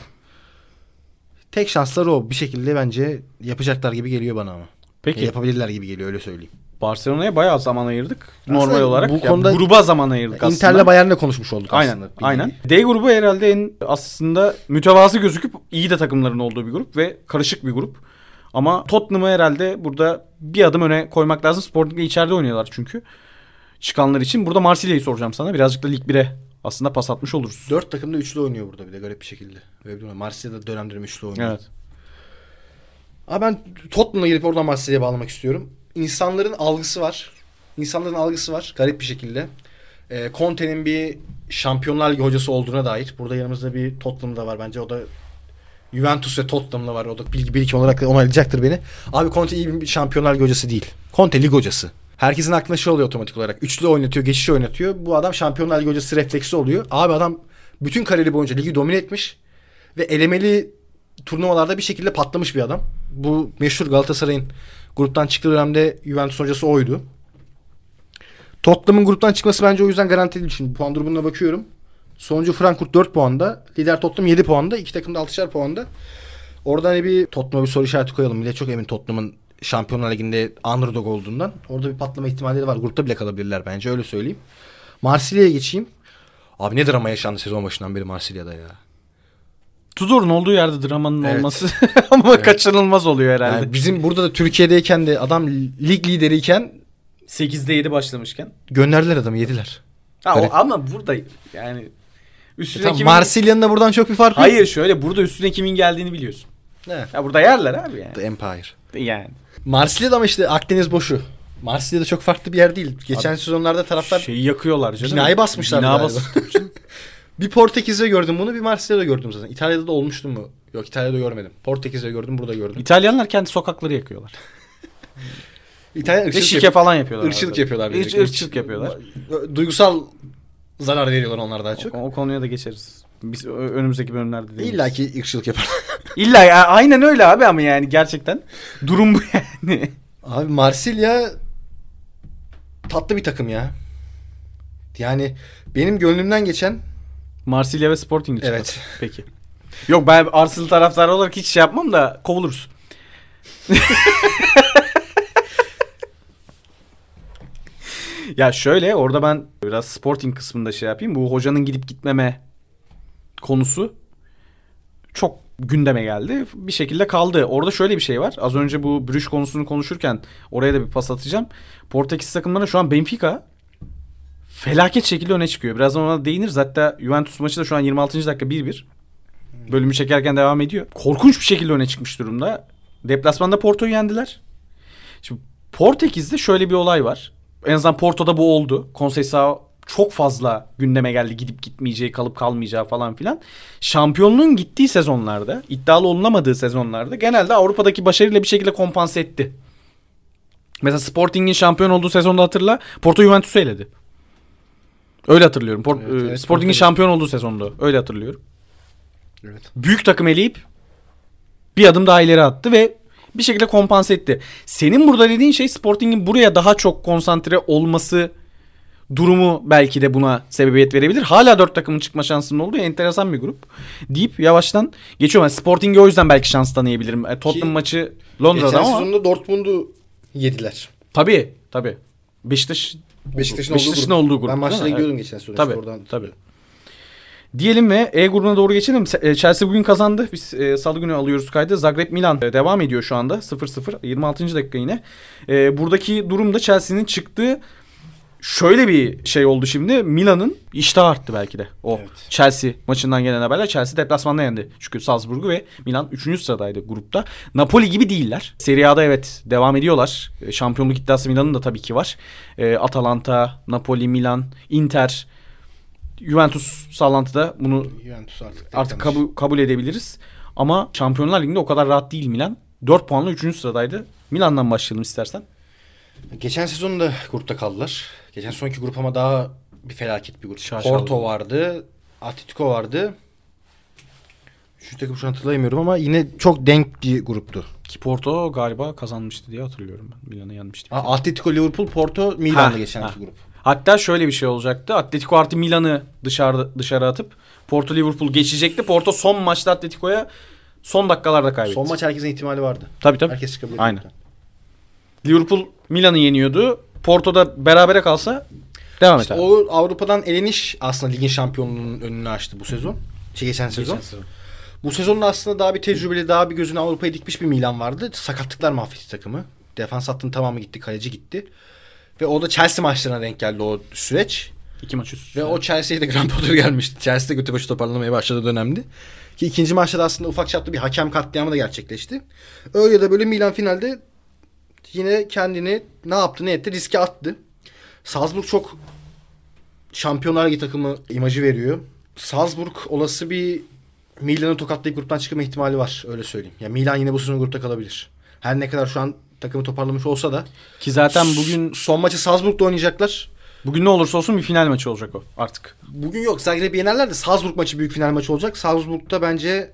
Tek şansları o. Bir şekilde bence yapacaklar gibi geliyor bana ama.
Peki.
Ya yapabilirler gibi geliyor öyle söyleyeyim.
Barcelona'ya bayağı zaman ayırdık. Normal
Aslında
olarak.
bu konuda-
gruba zaman ayırdık aslında.
Inter'le Bayern'le konuşmuş olduk
Aynen.
aslında.
Aynen.
nevi.
D grubu herhalde en aslında mütevazı gözüküp iyi de takımların olduğu bir grup ve karışık bir grup. Ama Tottenham'ı herhalde burada bir adım öne koymak lazım. Sporting'le içeride oynuyorlar çünkü. Çıkanlar için. Burada Marsilya'yı soracağım sana. Birazcık da Lig 1'e aslında pas atmış oluruz.
Dört takım da üçlü oynuyor burada bir de garip bir şekilde. Marsilya'da dönem dönem üçlü oynuyor.
Evet.
Ama ben Tottenham'a gelip oradan Marsilya'ya bağlamak istiyorum. İnsanların algısı var. İnsanların algısı var garip bir şekilde. E, Conte'nin bir Şampiyonlar Ligi hocası olduğuna dair. Burada yanımızda bir Tottenham'da var bence. O da Juventus ve Tottenham'la var. O da bilgi birikim olarak onaylayacaktır beni. Abi Conte iyi bir Şampiyonlar Ligi hocası değil. Conte lig hocası. Herkesin aklına şey oluyor otomatik olarak. Üçlü oynatıyor, geçiş oynatıyor. Bu adam Şampiyonlar Ligi hocası refleksi oluyor. Abi adam bütün kariyeri boyunca ligi domine etmiş. Ve elemeli turnuvalarda bir şekilde patlamış bir adam. Bu meşhur Galatasaray'ın gruptan çıktığı dönemde Juventus hocası oydu. Tottenham'ın gruptan çıkması bence o yüzden garanti değil. Şimdi puan durumuna bakıyorum. Sonuncu Frankfurt 4 puanda. Lider Tottenham 7 puanda. İki takım da 6'şer puanda. Orada hani bir Tottenham'a bir soru işareti koyalım. Millet çok emin Tottenham'ın Şampiyonlar Ligi'nde underdog olduğundan. Orada bir patlama ihtimalleri var. Grupta bile kalabilirler bence öyle söyleyeyim. Marsilya'ya geçeyim. Abi ne drama yaşandı sezon başından beri Marsilya'da ya.
Tudor'un olduğu yerde dramanın
Evet.
olması ama kaçınılmaz oluyor herhalde.
Yani bizim burada da Türkiye'deyken de adam lig lideriyken
8'de 7 başlamışken.
gönderdiler adamı yediler.
Ha, o- ama burada yani üstüne
Tamam,
kimin...
Marsilya'nın da buradan çok bir farkı yok.
Hayır şöyle burada üstüne kimin geldiğini biliyorsun.
Ne?
Ya burada yerler abi yani.
The Empire.
Yani.
Marsilya'da ama işte Akdeniz boşu. Marsilya'da çok farklı bir yer değil. Geçen sezonlarda taraftar
Şeyi yakıyorlar canım.
Binayı basmışlar
Bina
galiba. bir Portekiz'de gördüm bunu bir Marsilya'da gördüm zaten. İtalya'da da olmuştu mu? Yok İtalya'da görmedim. Portekiz'de gördüm burada gördüm.
İtalyanlar kendi sokakları yakıyorlar.
İtalya
Ve
ırkçılık,
şike
yap-
falan yapıyorlar.
ırkçılık
arada.
yapıyorlar. Direkt.
ırkçılık yapıyorlar.
Duygusal zarar veriyorlar onlar daha çok.
O, o konuya da geçeriz. Biz önümüzdeki bölümlerde değil.
İlla ki ırkçılık yapar.
İlla ya, aynen öyle abi ama yani gerçekten durum bu yani.
Abi Marsilya tatlı bir takım ya. Yani benim gönlümden geçen
Marsilya ve Sporting çıktı.
Evet.
Peki. Yok ben Arsenal taraftarı olarak hiç şey yapmam da kovuluruz. ya şöyle orada ben biraz Sporting kısmında şey yapayım. Bu hocanın gidip gitmeme konusu çok gündeme geldi. Bir şekilde kaldı. Orada şöyle bir şey var. Az önce bu Brüş konusunu konuşurken oraya da bir pas atacağım. Portekiz takımlarına şu an Benfica felaket şekilde öne çıkıyor. Birazdan ona değiniriz. Hatta Juventus maçı da şu an 26. dakika 1-1. Bölümü çekerken devam ediyor. Korkunç bir şekilde öne çıkmış durumda. Deplasmanda Porto'yu yendiler. Şimdi Portekiz'de şöyle bir olay var. En azından Porto'da bu oldu. Conceição çok fazla gündeme geldi. Gidip gitmeyeceği, kalıp kalmayacağı falan filan. Şampiyonluğun gittiği sezonlarda, iddialı olunamadığı sezonlarda genelde Avrupa'daki başarıyla bir şekilde kompanse etti. Mesela Sporting'in şampiyon olduğu sezonda hatırla. Porto Juventus'u eledi. Öyle hatırlıyorum. Port-
Evet,
e,
evet,
Sporting'in
Porto-
şampiyon olduğu sezonda. Öyle hatırlıyorum.
Evet.
Büyük takım eleyip bir adım daha ileri attı ve bir şekilde kompanse etti. Senin burada dediğin şey Sporting'in buraya daha çok konsantre olması durumu belki de buna sebebiyet verebilir. Hala dört takımın çıkma şansının olduğu enteresan bir grup. Deyip yavaştan geçiyorum. Yani Sporting'e o yüzden belki şans tanıyabilirim. E, Tottenham
Ki
maçı Londra'da
Geçen
ama.
sezonda Dortmund'u yediler.
Tabii tabii. Beşiktaş
Beşiktaş'ın,
Beşiktaş'ın
olduğu
olduğu grup,
Ben maçlara gidiyordum geçen sezon.
Tabii,
oradan.
tabii. Diyelim ve E grubuna doğru geçelim. E, Chelsea bugün kazandı. Biz e, salı günü alıyoruz kaydı. Zagreb Milan e, devam ediyor şu anda. 0-0 26. dakika yine. E, buradaki durumda Chelsea'nin çıktığı şöyle bir şey oldu şimdi. Milan'ın iştahı arttı belki de. O
Evet.
Chelsea maçından gelen haberler. Chelsea deplasmanda yendi. Çünkü Salzburg'u ve Milan 3. sıradaydı grupta. Napoli gibi değiller. Serie A'da evet devam ediyorlar. E, Şampiyonluk iddiası Milan'ın da tabii ki var. E, Atalanta, Napoli, Milan, Inter, Juventus sallantıda bunu
Juventus artık.
artık kabul, kabul edebiliriz. Ama Şampiyonlar Ligi'nde o kadar rahat değil Milan. 4 puanla 3. sıradaydı. Milan'dan başlayalım istersen.
Geçen sezon da grupta kaldılar. Geçen sonki grup ama daha bir felaket bir grup.
Şaşalı.
Porto vardı. Atletico vardı. Şu takım şu an hatırlayamıyorum ama yine çok denk bir gruptu.
Ki Porto galiba kazanmıştı diye hatırlıyorum ben. Milan'a yenmişti.
Ha, Atletico, Liverpool, Porto, Milan'da geçen grup.
Hatta şöyle bir şey olacaktı. Atletico artı Milan'ı dışarı dışarı atıp Porto Liverpool geçecekti. Porto son maçta Atletico'ya son dakikalarda kaybetti.
Son maç herkesin ihtimali vardı.
Tabii tabii.
Herkes çıkabilir.
Aynen. Liverpool Milan'ı yeniyordu. Porto'da berabere kalsa devam
İşte
eder.
o Avrupa'dan eleniş aslında ligin şampiyonluğunun önünü açtı bu sezon. Şey geçen sezon. Bu sezonda aslında daha bir tecrübeli, daha bir gözünü Avrupa'ya dikmiş bir Milan vardı. Sakatlıklar mahvetti takımı. Defans hattının tamamı gitti, kaleci gitti. Ve o da Chelsea maçlarına denk geldi o süreç.
İki maç üst.
Ve o Chelsea'ye de Grand Potter gelmişti. Chelsea de götü başı toparlamaya başladığı dönemdi. Ki ikinci maçta da aslında ufak çaplı bir hakem katliamı da gerçekleşti. Öyle ya da böyle Milan finalde yine kendini ne yaptı ne etti riske attı. Salzburg çok Şampiyonlar Ligi takımı imajı veriyor. Salzburg olası bir Milan'ı tokatlayıp gruptan çıkma ihtimali var öyle söyleyeyim. Ya Milan yine bu sezon grupta kalabilir. Her ne kadar şu an takımı toparlamış olsa da
Ki zaten bugün
son maçı Salzburg'da oynayacaklar.
bugün ne olursa olsun bir final maçı olacak o artık.
Bugün yok. Zagreb'i yenerler de Salzburg maçı büyük final maçı olacak. Salzburg'da bence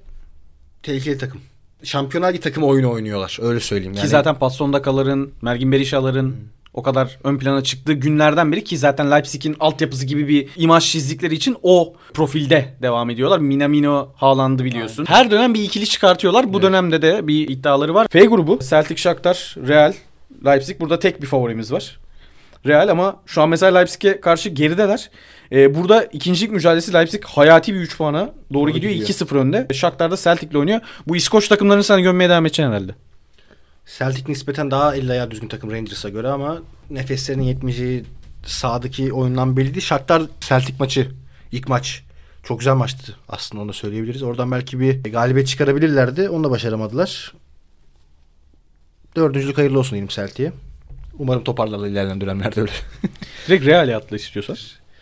tehlikeli takım. Şampiyonlar takımı oyunu oynuyorlar. Öyle söyleyeyim. Yani
Ki zaten Patson Dakalar'ın, Mergin Berisha'ların o kadar ön plana çıktığı günlerden beri ki zaten Leipzig'in altyapısı gibi bir imaj çizdikleri için o profilde devam ediyorlar. Minamino Haaland'ı biliyorsun. Her dönem bir ikili çıkartıyorlar. Bu dönemde de bir iddiaları var. F grubu Celtic, Shakhtar, Real, Leipzig. Burada tek bir favorimiz var. Real ama şu an mesela Leipzig'e karşı gerideler. Ee, burada ikincilik mücadelesi Leipzig hayati bir 3 puana doğru, gidiyor.
gidiyor.
2-0 önde. Shakhtar da Celtic'le oynuyor. Bu İskoç takımlarını sen gömmeye devam edeceksin herhalde.
Celtic nispeten daha elle ayağı düzgün takım Rangers'a göre ama nefeslerinin yetmeyeceği sahadaki oyundan belliydi. Shakhtar Celtic maçı ilk maç çok güzel maçtı aslında onu söyleyebiliriz. Oradan belki bir galibiyet çıkarabilirlerdi. Onu da başaramadılar. Dördüncülük hayırlı olsun diyelim Celtic'e. Umarım toparlarlar ilerleyen dönemlerde öyle.
Direkt Real'e atla istiyorsan.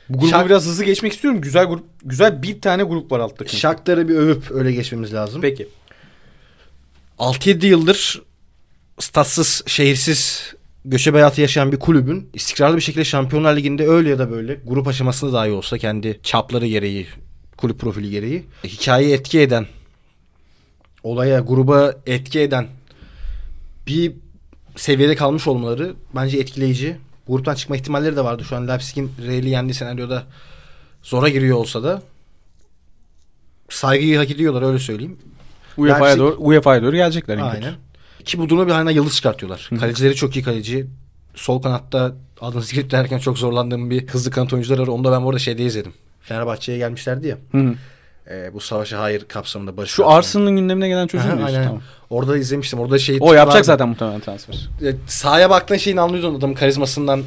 Bu grubu
Şak-
biraz hızlı geçmek istiyorum. Güzel grup, güzel bir tane grup var altta.
Shakhtar'ı bir övüp öyle geçmemiz lazım.
Peki.
6-7 yıldır statsız, şehirsiz göçebe hayatı yaşayan bir kulübün istikrarlı bir şekilde Şampiyonlar Ligi'nde öyle ya da böyle grup aşamasında dahi olsa kendi çapları gereği, kulüp profili gereği hikayeyi etki eden, olaya, gruba etki eden bir seviyede kalmış olmaları bence etkileyici. Bu gruptan çıkma ihtimalleri de vardı. Şu an Leipzig'in Real'i yendiği senaryoda zora giriyor olsa da saygıyı hak ediyorlar öyle söyleyeyim.
UEFA'ya
Leipzig-
doğru, UEFA'ya doğru gelecekler. en kötü.
Aynen. Ki bu duruma bir haline yıldız çıkartıyorlar. Kalecileri çok iyi kaleci. Sol kanatta adını zikret derken çok zorlandığım bir hızlı kanat oyuncuları var. Onu da ben bu arada şeyde izledim. Fenerbahçe'ye gelmişlerdi ya.
Hı hı.
Ee, bu savaşa hayır kapsamında barış.
Şu. Arsenal'ın gündemine gelen çocuğu diyorsun?
aynen.
Tamam.
Orada izlemiştim. Orada şey
O yapacak
vardı.
zaten muhtemelen transfer.
E, Sahaya baktığın şeyin anlıyordun adamın karizmasından.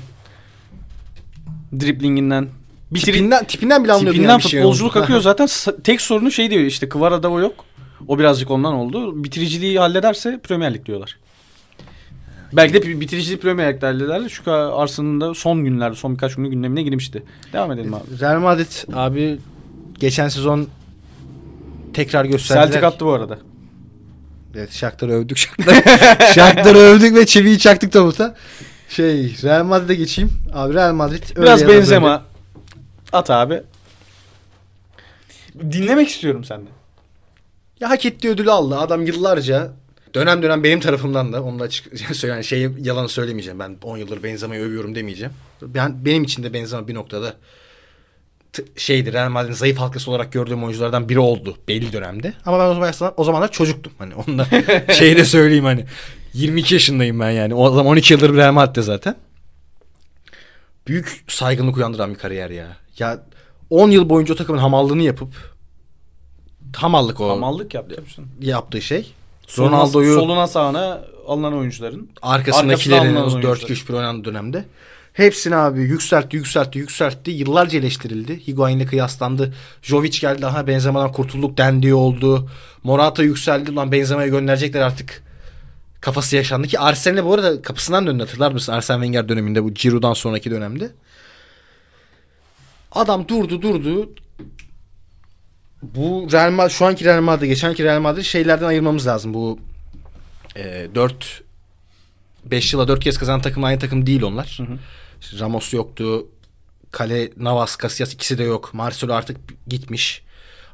Driblinginden. Bitiri,
Tipinden, tipinden bile anlıyordun.
tipinden
yani şey
futbolculuk
olduğunu.
akıyor zaten. Tek sorunu şey diyor işte Kıvara'da o yok. O birazcık ondan oldu. Bitiriciliği hallederse Premier Lig diyorlar. Belki de bi- bitiriciliği Premier Lig'de hallederler. Çünkü Arsenal'ın da son günlerde, son birkaç günün gündemine girmişti. Devam edelim abi.
Real Madrid abi geçen sezon tekrar gösterdiler.
Celtic attı bu arada.
Evet Shakhtar'ı övdük. Shakhtar- Shakhtar'ı övdük ve çiviyi çaktık tabuta. Şey Real Madrid'e geçeyim. Abi Real Madrid öyle
Biraz benzema.
böyle.
At abi. Dinlemek istiyorum senden.
Ya hak ettiği ödülü aldı. Adam yıllarca dönem dönem benim tarafımdan da onu da açık yani şey yalan söylemeyeceğim. Ben 10 yıldır Benzema'yı övüyorum demeyeceğim. Ben benim için de Benzema bir noktada şeydi Real Madrid'in zayıf halkası olarak gördüğüm oyunculardan biri oldu belli dönemde. Ama ben o zaman o zamanlar çocuktum. Hani onu da şey de söyleyeyim hani 22 yaşındayım ben yani. O zaman 12 yıldır Real Madrid'de zaten. Büyük saygınlık uyandıran bir kariyer ya. Ya 10 yıl boyunca o takımın hamallığını yapıp hamallık o
Hamallık yaptı.
yaptığı şey. Ronaldo'yu
soluna sağına alınan oyuncuların.
arkasındakilerin
arkasına alınan
4
oyuncuları.
2 1 oynandığı dönemde hepsini abi yükseltti, yükseltti, yükseltti. Yıllarca eleştirildi. Higuain'le kıyaslandı. Jovic geldi daha Benzema'dan kurtulduk dendiği oldu. Morata yükseldi. Lan Benzema'yı gönderecekler artık. Kafası yaşandı ki Arsenal'e bu arada kapısından döndü hatırlar mısın? Arsene Wenger döneminde bu Giroud'dan sonraki dönemde. Adam durdu durdu. Bu Real Madrid, şu anki Real Madrid, geçenki Real Madrid şeylerden ayırmamız lazım. Bu e, 4 5 yıla 4 kez kazanan takım aynı takım değil onlar. İşte Ramos yoktu. Kale, Navas, Casillas ikisi de yok. Marcelo artık gitmiş.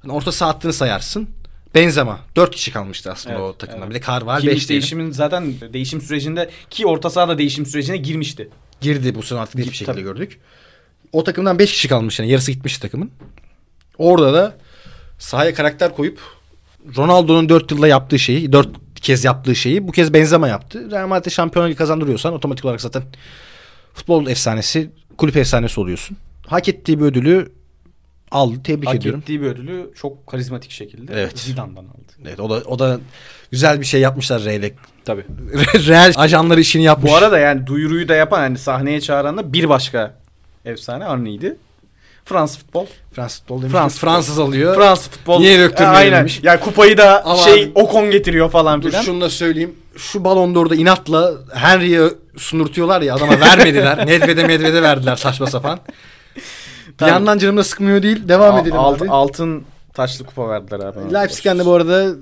Hani orta saha hattını sayarsın. Benzema. 4 kişi kalmıştı aslında
Evet,
o takımdan.
evet.
Bir de Carval
Kimmich
5
değişimin zaten değişim sürecinde ki orta sahada değişim sürecine girmişti.
girdi bu sene artık net bir şekilde
Tabii.
gördük. O takımdan 5 kişi kalmış yani yarısı gitmiş takımın. Orada da sahaya karakter koyup Ronaldo'nun 4 yılda yaptığı şeyi 4 kez yaptığı şeyi bu kez Benzema yaptı. Real Madrid'e Şampiyonlar Ligi kazandırıyorsan otomatik olarak zaten futbol efsanesi, kulüp efsanesi oluyorsun. Hak ettiği bir ödülü aldı. Tebrik
Hak
ediyorum.
ettiği bir ödülü çok karizmatik şekilde
Evet.
Zidane'dan aldı.
Evet, o da o da güzel bir şey yapmışlar Real'e.
Tabii.
Real ajanları işini yapmış.
Bu arada yani duyuruyu da yapan hani sahneye çağıran da bir başka efsane Arnie'ydi. Fransız futbol.
Fransız futbol demiş.
Fransız
Fransız alıyor.
Fransız futbol.
Niye döktürmeyelim
Aynen.
demiş.
Yani kupayı da
Ama
şey Ocon getiriyor falan
Dur
filan.
şunu da söyleyeyim. Şu Ballon d'Or'da inatla Henry'e sunurtuyorlar ya adama vermediler. Nedved'e Medved'e verdiler saçma sapan. Bir
Tamam.
yandan canım da sıkmıyor değil. Devam
Al-
edelim
alt-
abi.
altın taşlı kupa verdiler abi.
Leipzig'ten de bu arada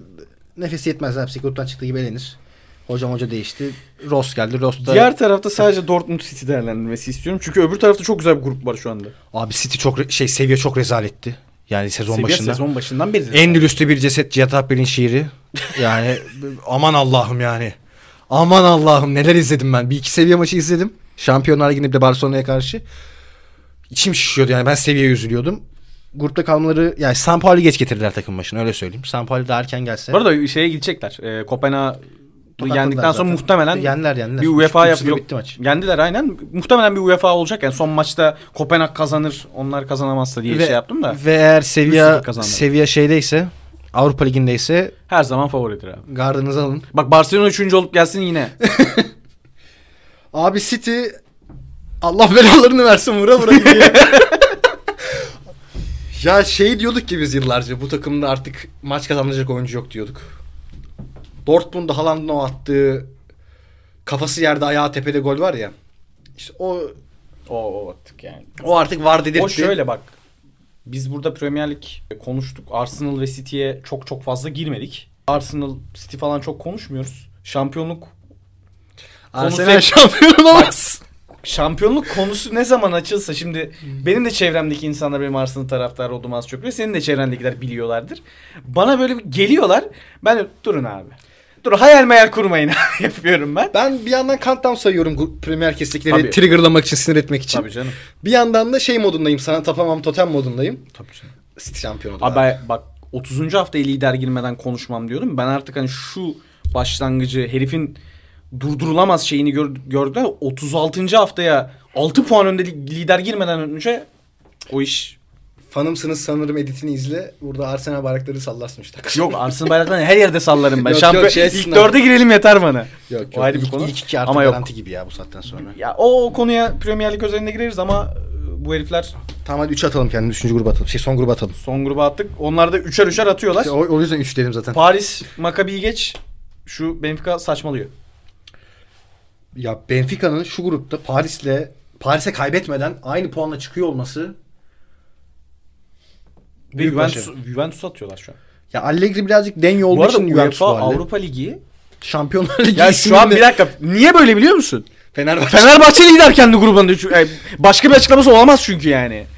nefesi yetmez. Leipzig gruptan çıktığı gibi elenir. Hocam hoca değişti. Ross geldi. Ross da...
Diğer tarafta sadece Dortmund City değerlendirmesi istiyorum. Çünkü öbür tarafta çok güzel bir grup var şu anda.
Abi City çok şey seviye çok rezaletti. Yani sezon
Seviye
başında.
sezon başından beri.
Endülüs'te bir ceset Cihat Akbel'in şiiri. Yani aman Allah'ım yani. Aman Allah'ım neler izledim ben. Bir iki seviye maçı izledim. Şampiyonlar Ligi'nde bir de Barcelona'ya karşı. İçim şişiyordu yani ben seviyeye üzülüyordum. Grupta kalmaları yani San Paulo geç getirdiler takım başına öyle söyleyeyim. San Paulo da erken gelse.
Bu arada şeye gidecekler. E, Kopenhag yendikten sonra muhtemelen
yenler yenler.
bir UEFA
Üç-
yap
üç
yok.
bitti maç.
Yendiler aynen. Muhtemelen bir UEFA olacak yani son maçta Kopenhag kazanır, onlar kazanamazsa diye
Ve-
şey yaptım da.
Ve eğer seviye
3-0 kazandı.
seviye şeydeyse Avrupa Ligi'ndeyse
Her zaman favoridir abi.
gardınızı alın.
Bak Barcelona 3. olup gelsin yine.
Abi City Allah belalarını versin vura vura gidiyor. ya şey diyorduk ki biz yıllarca bu takımda artık maç kazanacak oyuncu yok diyorduk. Dortmund'da Haaland'ın o attığı kafası yerde ayağı tepede gol var ya. İşte o
o, o artık yani.
o artık var dedirtti.
O şöyle bak. Biz burada Premier Lig konuştuk. Arsenal ve City'ye çok çok fazla girmedik. Arsenal, City falan çok konuşmuyoruz. Şampiyonluk
Arsenal
Konusu-
şampiyon olamaz.
şampiyonluk konusu ne zaman açılsa şimdi benim de çevremdeki insanlar benim Arsenal taraftarı olduğumu az çok ve senin de çevrendekiler biliyorlardır. Bana böyle geliyorlar. Ben de durun abi. Dur hayal meyal kurmayın yapıyorum ben.
Ben bir yandan countdown sayıyorum Premier kestikleri
Tabii.
triggerlamak için, sinir etmek için.
Tabii canım.
Bir yandan da şey modundayım. Sana tapamam totem modundayım.
Tabii canım.
City şampiyon oldu.
Abi bak 30. haftaya lider girmeden konuşmam diyordum. Ben artık hani şu başlangıcı herifin durdurulamaz şeyini gör, gördüler. 36. haftaya 6 puan önde li- lider girmeden önce o iş
Fanımsınız sanırım editini izle. Burada Arsenal bayrakları sallarsın işte.
yok Arsenal bayraklarını her yerde sallarım ben.
Yok,
Şampiyon
yok, şey
ilk dörde girelim yeter bana.
Yok
O ayrı bir konu.
İlk iki artık
Ama yok.
garanti gibi ya bu saatten sonra.
Ya o, o konuya Premier Lig özelinde gireriz ama e, bu herifler
Tamam hadi 3 atalım kendimiz. 3. gruba atalım. Şey son gruba atalım.
son gruba attık. Onlar da üçer üçer atıyorlar.
İşte o, o yüzden 3 dedim zaten.
Paris Maccabi'yi geç. Şu Benfica saçmalıyor.
Ya Benfica'nın şu grupta Paris'le Paris'e kaybetmeden aynı puanla çıkıyor olması
Ve
Büyük
Juventus, Juventus atıyorlar şu an.
ya Allegri birazcık denye olduğu
Bu arada
için Juventus
UEFA. Avrupa Ligi.
Şampiyonlar Ligi
Ya şu an bir dakika. Niye böyle biliyor musun?
Fenerbahçe.
Fenerbahçe lider kendi grubunda. Yani Başka bir açıklaması olamaz çünkü yani.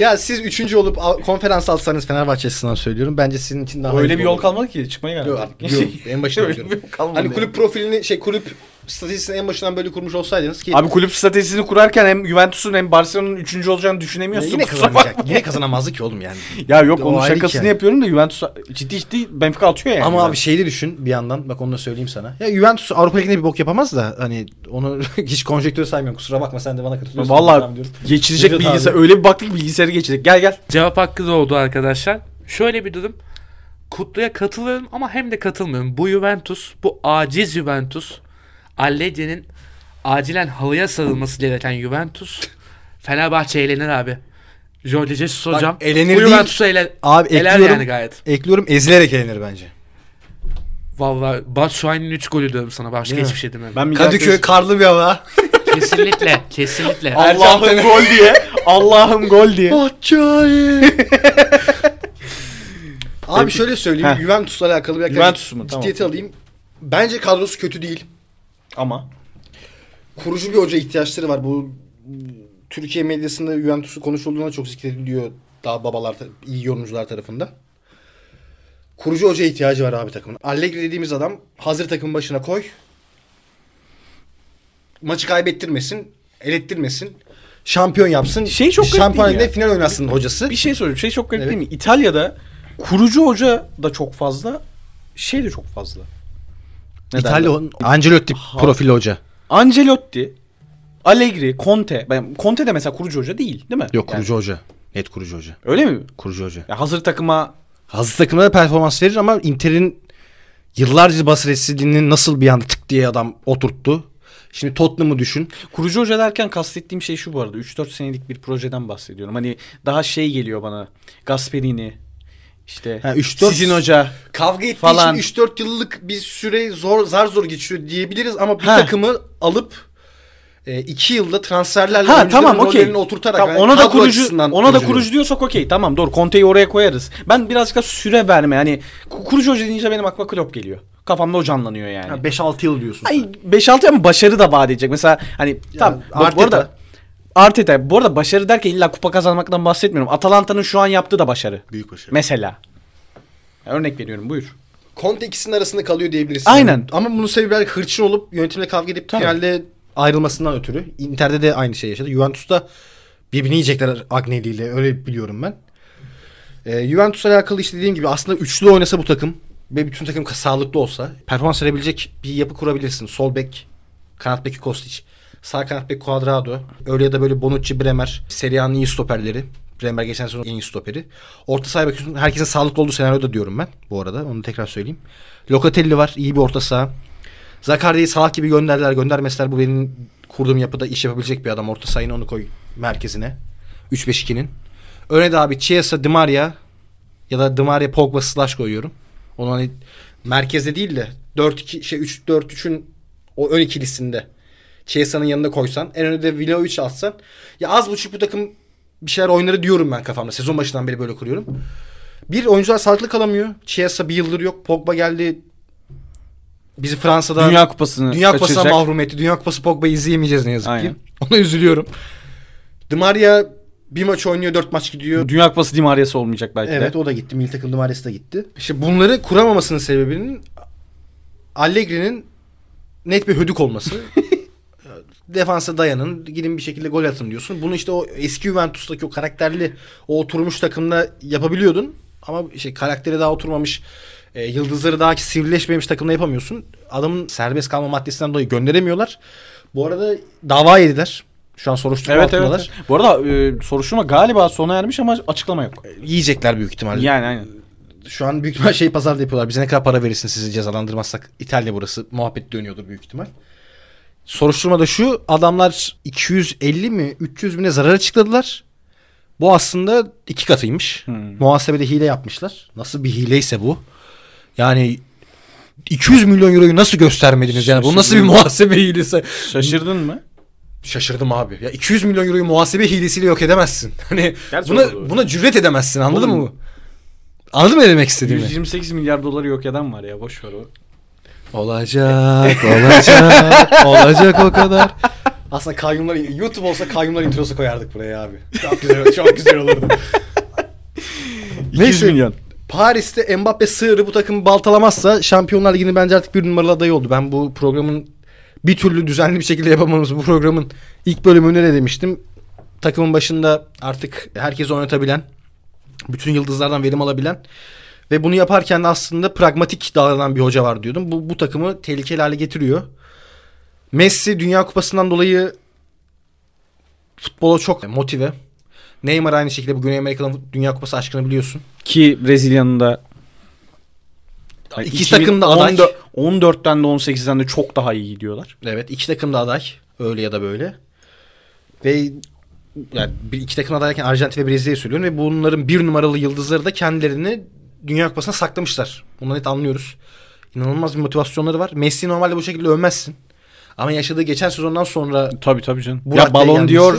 ya siz 3. olup al- konferans alsanız Fenerbahçe açısından söylüyorum. Bence sizin için daha
Öyle bir yol
olur.
kalmadı ki. Çıkmaya
Yok,
geldi.
yok, en başında
Öyle
diyorum.
yol kalmadı
Hani
yani.
kulüp profilini şey kulüp stratejisini en başından böyle kurmuş olsaydınız ki
Abi kulüp stratejisini kurarken hem Juventus'un hem Barcelona'nın üçüncü olacağını
Ya
düşünemiyorsun.
yine
Kusura
kazanamayacak. Yine kazanamazdı ki oğlum yani.
Ya yok onun şakasını
hikaye.
yapıyorum da Juventus ciddi ciddi Benfica atıyor yani.
Ama abi şeyi düşün bir yandan. Bak onu da söyleyeyim sana. Ya Juventus Avrupa Ligi'nde bir bok yapamaz da hani onu hiç konjektüre saymıyorum. Kusura bakma sen de bana katılıyorsun. Diyorum.
geçirecek
Necdet
bilgisayar.
abi.
Öyle bir baktık bilgisayarı geçirecek. Gel gel.
Cevap hakkı doğdu arkadaşlar. Şöyle bir durum. Kutlu'ya katılıyorum ama hem de katılmıyorum. Bu Juventus, bu aciz Juventus, Allegri'nin acilen halıya sarılması gereken Juventus, Fenerbahçe eğlenir abi. Jorge Jesus
Bak,
hocam.
elenir
bu
değil.
Juventus'u ele,
Abi
eler
ekliyorum.
yani gayet.
Ekliyorum ezilerek elenir bence.
Vallahi Batshuayi'nin 3 golü diyorum sana. Başka
Değil mi?
hiçbir şey demem.
Ben
Kadıköy karlı bir hava.
kesinlikle, kesinlikle.
Allah'ım gol diye. Allah'ım gol diye.
Abi şöyle söyleyeyim. Juventus'la alakalı bir
Juventus mu? Tamam.
Ciddiyeti alayım. Bence kadrosu kötü değil.
Ama
Kurucu bir hoca ihtiyaçları var. Bu Türkiye medyasında Juventus'u konuşulduğuna çok zikrediliyor. Daha babalar, iyi yorumcular tarafından. Kurucu hoca ihtiyacı var abi takımın. Allegri dediğimiz adam hazır takım başına koy. Maçı kaybettirmesin, elettirmesin. Şampiyon yapsın.
Şey çok garip
Şampiyon
değil mi
Ligi'nde final oynasın hocası.
bir şey sorayım. Şey çok garip
Evet.
değil mi? İtalya'da kurucu hoca da çok fazla. Şey de çok fazla. Ne derler?
İtalya Ancelotti
Ha.
profili hoca.
Ancelotti, Allegri, Conte. Ben Conte de mesela kurucu hoca değil, değil mi?
Yok
Yani
kurucu hoca. Net kurucu hoca.
öyle mi?
Kurucu hoca.
Ya hazır takıma
Hazır takımda da performans verir ama Inter'in yıllarca basiretsizliğini nasıl bir anda tık diye adam oturttu. Şimdi Tottenham'ı düşün.
kurucu hoca derken kastettiğim şey şu bu arada. 3-4 senelik bir projeden bahsediyorum. Hani daha şey geliyor bana. Gasperini işte
Ha, 3-4
sizin hoca
Kavga ettiği
Falan.
için 3-4 yıllık bir süre zor zar zor geçiriyor diyebiliriz ama bir
Ha.
takımı alıp 2 yılda transferlerle
Ha tamam
rollerini oturtarak
Tamam,
yani
ona da kurucu ona da
kurucu
kurucu diyorsak okey. Tamam doğru. Conte'yi oraya koyarız. Ben birazcık da süre verme. Hani ku- kurucu hoca deyince benim aklıma Klopp geliyor. Kafamda o canlanıyor yani.
diyorum. 5-6 yıl diyorsun.
Ay 5-6 ama başarı da vaat edecek. Mesela hani tamam bu, bu arada Arteta. Bu arada başarı derken illa kupa kazanmaktan bahsetmiyorum. Atalanta'nın şu an yaptığı da başarı.
Büyük başarı.
Mesela. Örnek veriyorum buyur.
Conte ikisinin arasında kalıyor diyebiliriz.
Aynen.
Ama bunun sebebi belki hırçın olup yönetimle kavga edip
Tabii.
finalde ayrılmasından ötürü. Inter'de de aynı şey yaşadı. Juventus'ta birbirini yiyecekler Agnelli ile öyle biliyorum ben. Ee, Juventus'la alakalı işte dediğim gibi aslında üçlü oynasa bu takım ve bütün takım sağlıklı olsa performans verebilecek bir yapı kurabilirsin. Sol bek, kanat beki Kostić, sağ kanat bek Cuadrado, öyle ya da böyle Bonucci, Bremer, Serie iyi stoperleri. Bremer geçen sezon en iyi stoperi. Orta sahaya bakıyorsun herkesin sağlıklı olduğu senaryoda diyorum ben bu arada. Onu tekrar söyleyeyim. Locatelli var. iyi bir orta saha. Zakarya'yı Salah gibi gönderdiler. Göndermeseler bu benim kurduğum yapıda iş yapabilecek bir adam. Orta sahayı onu koy merkezine. 3-5-2'nin. Öne de abi Chiesa, Di Maria ya da Di Maria, Pogba, Slash koyuyorum. Onu hani merkezde değil de 4-2 şey 3-4-3'ün o ön ikilisinde Chiesa'nın yanında koysan en önde de Vlahovic atsan ya az buçuk bu takım bir şeyler oynarı diyorum ben kafamda. Sezon başından beri böyle kuruyorum. Bir oyuncular sağlıklı kalamıyor. Chiesa bir yıldır yok. Pogba geldi. Bizi Fransa'da
Dünya Kupası'nı
Dünya Kupası'na
kaçıracak.
mahrum etti. Dünya Kupası Pogba'yı izleyemeyeceğiz ne yazık
Aynen.
ki. Ona üzülüyorum. Di Maria bir maç oynuyor, dört maç gidiyor.
Dünya Kupası Di Maria'sı olmayacak belki
Evet
de.
o da gitti. Milli takım Di Maria'sı da gitti. İşte bunları kuramamasının sebebinin Allegri'nin net bir hödük olması. Defansa dayanın, gidin bir şekilde gol atın diyorsun. Bunu işte o eski Juventus'taki o karakterli, o oturmuş takımda yapabiliyordun. Ama işte karakteri daha oturmamış, e, yıldızları daha sivrileşmemiş takımda yapamıyorsun. Adamın serbest kalma maddesinden dolayı gönderemiyorlar. Bu arada dava yediler. Şu an soruşturma
Evet evet.
altındalar.
evet. Bu arada e, soruşturma galiba sona ermiş ama açıklama yok.
Yiyecekler büyük ihtimalle.
Yani aynen.
Şu an büyük ihtimal şey pazarda yapıyorlar. Bize ne kadar para verirsin sizi cezalandırmazsak. İtalya burası. Muhabbet dönüyordur büyük ihtimal. Soruşturma da şu. Adamlar 250 mi 300 mi ne zarar açıkladılar. Bu aslında iki katıymış.
Hmm.
Muhasebede hile yapmışlar. Nasıl bir hileyse bu. Yani 200 milyon euroyu nasıl göstermediniz yani? Bu nasıl bir muhasebe hilesi?
Şaşırdın mı?
Şaşırdım abi. Ya 200 milyon euroyu muhasebe hilesiyle yok edemezsin. Hani
Gerçi
buna
doğru.
buna cüret edemezsin. Anladın
Oğlum,
mı? Anladın mı ne demek istediğimi?
128 milyar doları yok eden var ya boş ver o.
Olacak, olacak, olacak o kadar. Aslında kayyumlar, YouTube olsa kayyumlar introsu koyardık buraya abi. Çok güzel, çok güzel olurdu.
200
Neyse.
milyon.
Paris'te Mbappe sığırı bu takımı baltalamazsa Şampiyonlar Ligi'nin bence artık bir numaralı adayı oldu. Ben bu programın bir türlü düzenli bir şekilde yapamamız bu programın ilk bölümünde de demiştim. Takımın başında artık herkesi oynatabilen, bütün yıldızlardan verim alabilen ve bunu yaparken de aslında pragmatik davranan bir hoca var diyordum. Bu, bu takımı tehlikeli hale getiriyor. Messi Dünya Kupası'ndan dolayı futbola çok motive. Neymar aynı şekilde bu Güney Amerika'nın Dünya Kupası aşkını biliyorsun.
Ki Brezilya'nın da yani
İki takım da aday.
2014 14'ten de 18'den de çok daha iyi gidiyorlar.
Evet iki takım da aday. Öyle ya da böyle. Ve yani bir, iki takım adayken Arjantin ve Brezilya'yı söylüyorum ve bunların bir numaralı yıldızları da kendilerini Dünya Kupası'na saklamışlar. Bunu net anlıyoruz. İnanılmaz bir motivasyonları var. Messi normalde bu şekilde övmezsin. Ama yaşadığı geçen sezondan sonra
Tabii tabii canım.
Bu
ya
gelmesi-
diyor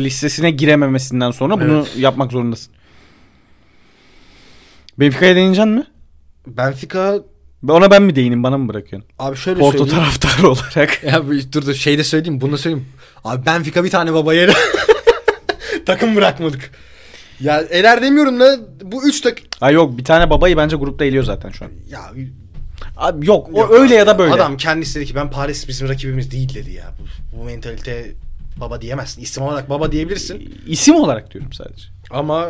listesine girememesinden sonra bunu yapmak zorundasın. Benfica'ya değineceksin mi?
Benfica
Ona ben mi değineyim bana mı bırakıyorsun?
abi şöyle
Porto
söyleyeyim.
taraftarı olarak.
Ya dur dur şey de söyleyeyim bunu da söyleyeyim. Abi Benfica bir tane baba yeri. takım bırakmadık. Ya eler demiyorum da bu üç tak
Ha yok bir tane babayı bence grupta eliyor zaten şu an.
ya
Abi yok, o
Yok
öyle ya da böyle.
Adam kendisi dedi ki ben Paris bizim rakibimiz değil dedi ya. Bu, bu mentalite baba diyemezsin. İsim olarak baba diyebilirsin.
İsim olarak diyorum sadece.
Ama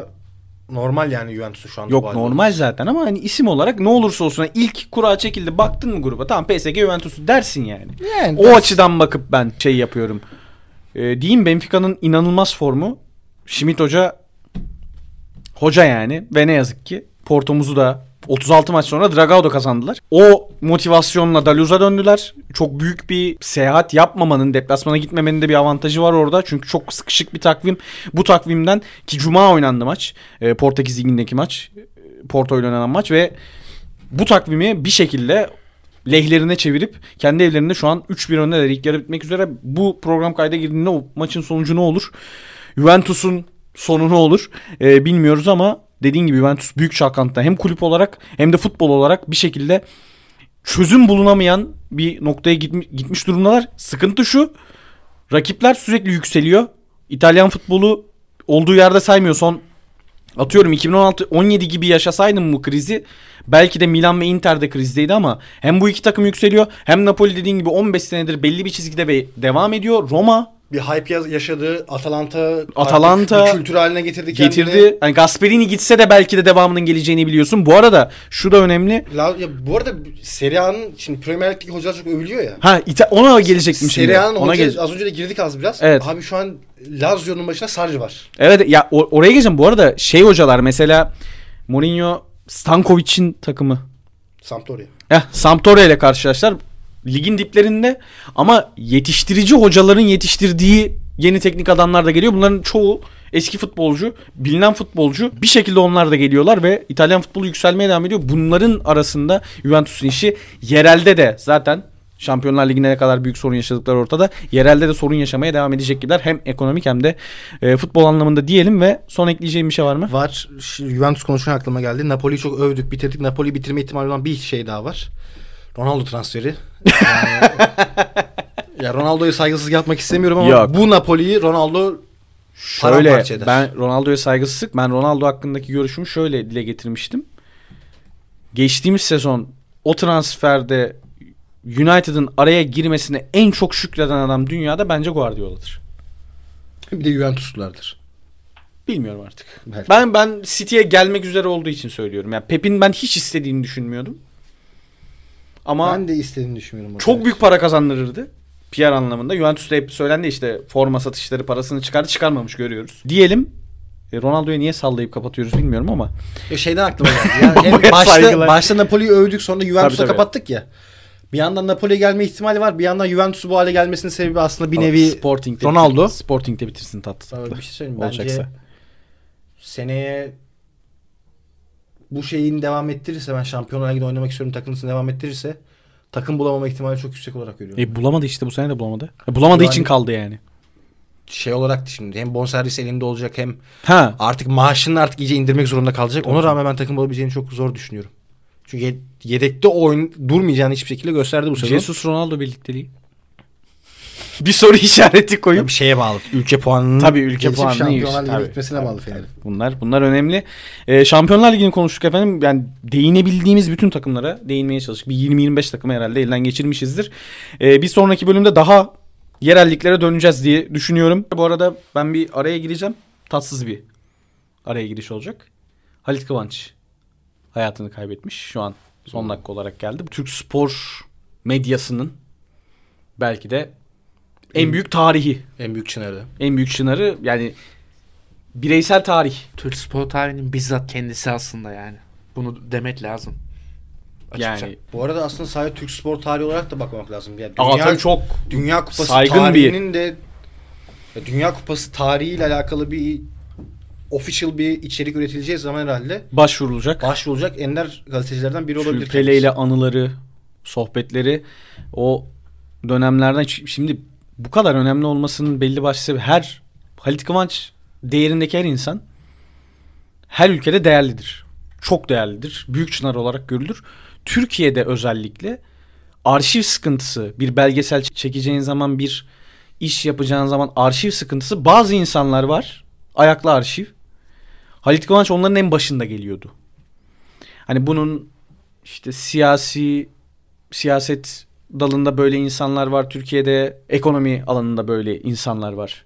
normal yani Juventus'un şu anda
Yok normal
olması.
zaten ama hani isim olarak ne olursa olsun hani ilk kura çekildi baktın mı gruba tamam PSG Juventus dersin yani.
Yani
O açıdan bakıp ben şey yapıyorum. Ee, diyeyim Benfica'nın inanılmaz formu. Schmidt Hoca hoca yani ve ne yazık ki Porto'muzu da 36 maç sonra Dragao kazandılar. O motivasyonla Daluz'a döndüler. Çok büyük bir seyahat yapmamanın, deplasmana gitmemenin de bir avantajı var orada. Çünkü çok sıkışık bir takvim. Bu takvimden ki Cuma oynandı maç. E, Portekiz Ligi'ndeki maç. E, Porto ile oynanan maç ve bu takvimi bir şekilde lehlerine çevirip kendi evlerinde şu an 3-1 öndeler. İlk yarı bitmek üzere. Bu program kayda girdiğinde o maçın sonucu ne olur? Juventus'un sonu ne olur? Ee, bilmiyoruz ama dediğin gibi Juventus büyük çalkantıda hem kulüp olarak hem de futbol olarak bir şekilde çözüm bulunamayan bir noktaya gitmiş, gitmiş durumdalar. Sıkıntı şu. Rakipler sürekli yükseliyor. İtalyan futbolu olduğu yerde saymıyor. Son atıyorum 2016-17 gibi yaşasaydım bu krizi belki de Milan ve Inter de krizdeydi ama hem bu iki takım yükseliyor hem Napoli dediğin gibi 15 senedir belli bir çizgide ve devam ediyor. Roma
bir hype ya- yaşadı. Atalanta
Atalanta
bir kültür haline getirdi kendini.
Getirdi. Yani Gasperini gitse de belki de devamının geleceğini biliyorsun. Bu arada şu da önemli.
La, ya bu arada Serie A'nın şimdi Premier Lig'deki hocalar çok övülüyor ya.
Ha İta- ona gelecektim şimdi.
Serie A'nın
Ona
hoca,
gele-
az önce de girdik az biraz.
Evet.
Abi şu an Lazio'nun başına Sarri var.
Evet ya o- oraya geleceğim. Bu arada şey hocalar mesela Mourinho Stankovic'in takımı.
Sampdoria.
Heh, Sampdoria ile karşılaştılar. Ligin diplerinde ama yetiştirici hocaların yetiştirdiği yeni teknik adamlar da geliyor. Bunların çoğu eski futbolcu, bilinen futbolcu. Bir şekilde onlar da geliyorlar ve İtalyan futbolu yükselmeye devam ediyor. Bunların arasında Juventus'un işi yerelde de zaten Şampiyonlar Ligi'ne ne kadar büyük sorun yaşadıkları ortada. Yerelde de sorun yaşamaya devam edecek gibiler. Hem ekonomik hem de e, futbol anlamında diyelim ve son ekleyeceğim bir şey var mı?
Var. Juventus konuşurken aklıma geldi. Napoli'yi çok övdük, bitirdik. Napoli'yi bitirme ihtimali olan bir şey daha var. Ronaldo transferi. Yani, ya Ronaldo'yu saygısız yapmak istemiyorum ama
Yok.
bu Napoli'yi Ronaldo
Şöyle ben Ronaldo'ya saygısızlık. Ben Ronaldo hakkındaki görüşümü şöyle dile getirmiştim. Geçtiğimiz sezon o transferde United'ın araya girmesine en çok şükreden adam dünyada bence Guardiola'dır.
bir de Juventuslulardır.
Bilmiyorum artık.
Belki.
Ben ben City'ye gelmek üzere olduğu için söylüyorum. Yani Pep'in ben hiç istediğini düşünmüyordum. Ama
ben de istediğini düşünmüyorum.
çok büyük para kazandırırdı. PR anlamında. Juventus'ta hep söylendi işte forma satışları parasını çıkardı çıkarmamış görüyoruz. Diyelim e, Ronaldo'yu niye sallayıp kapatıyoruz bilmiyorum ama
Ya şeyden aklıma geldi. Yani hem başta,
saygılar.
başta Napoli'yi övdük sonra
tabii.
kapattık ya. Bir yandan Napoli'ye gelme ihtimali var. Bir yandan Juventus'u bu hale gelmesinin sebebi aslında bir nevi
Sporting'de
Ronaldo.
bitir- Sporting'de bitirsin tatlı
Abi
tatlı.
bir şey söyleyeyim.
Olacaksa.
Bence seneye bu şeyin devam ettirirse ben Şampiyonlar Ligi'nde oynamak istiyorum takımısını devam ettirirse takım bulamama ihtimali çok yüksek olarak görüyorum.
E bulamadı işte bu sene de bulamadı. E, bulamadığı
Yani-
için kaldı yani.
Şey olarak şimdi hem bonservis elinde olacak hem
Ha.
artık maaşını artık iyice indirmek zorunda kalacak. Ona rağmen ben takım bulabileceğini çok zor düşünüyorum. Çünkü ye- yedekte oyun durmayacağını hiçbir şekilde gösterdi bu sezon.
Jesus Ronaldo birlikteliği. bir soru işareti koyup
bir şeye bağlı. Ülke puanının
Tabii ülke
gelişip
puanını
Şampiyonlar Ligi'ne
tabii.
bağlı Fener'in.
bunlar bunlar önemli. E, Şampiyonlar Ligi'ni konuştuk efendim. Yani değinebildiğimiz bütün takımlara değinmeye çalıştık. Bir 20-25 takımı herhalde elden geçirmişizdir. E, bir sonraki bölümde daha yerelliklere döneceğiz diye düşünüyorum. Bu arada ben bir araya gireceğim. Tatsız bir araya giriş olacak. Halit Kıvanç hayatını kaybetmiş. Şu an son dakika olarak geldi. Türk spor medyasının belki de en büyük tarihi,
En büyük çınarı.
en büyük çınarı yani bireysel tarih.
Türk spor tarihinin bizzat kendisi aslında yani. Bunu demek lazım. Açıkça.
Yani
Bu arada aslında sadece Türk spor tarihi olarak da bakmak lazım. Yani
Aa,
dünya,
tabii çok
Dünya Kupası
saygın
tarihinin de ya Dünya Kupası tarihiyle alakalı bir official bir içerik üretileceği zaman herhalde
başvurulacak.
başvurulacak ender gazetecilerden biri olabilir.
Pele ile anıları, sohbetleri o dönemlerden şimdi bu kadar önemli olmasının belli başlı her Halit Kıvanç değerindeki her insan her ülkede değerlidir. Çok değerlidir. Büyük çınar olarak görülür. Türkiye'de özellikle arşiv sıkıntısı, bir belgesel çekeceğin zaman bir iş yapacağın zaman arşiv sıkıntısı bazı insanlar var. Ayaklı arşiv. Halit Kıvanç onların en başında geliyordu. Hani bunun işte siyasi siyaset dalında böyle insanlar var. Türkiye'de ekonomi alanında böyle insanlar var.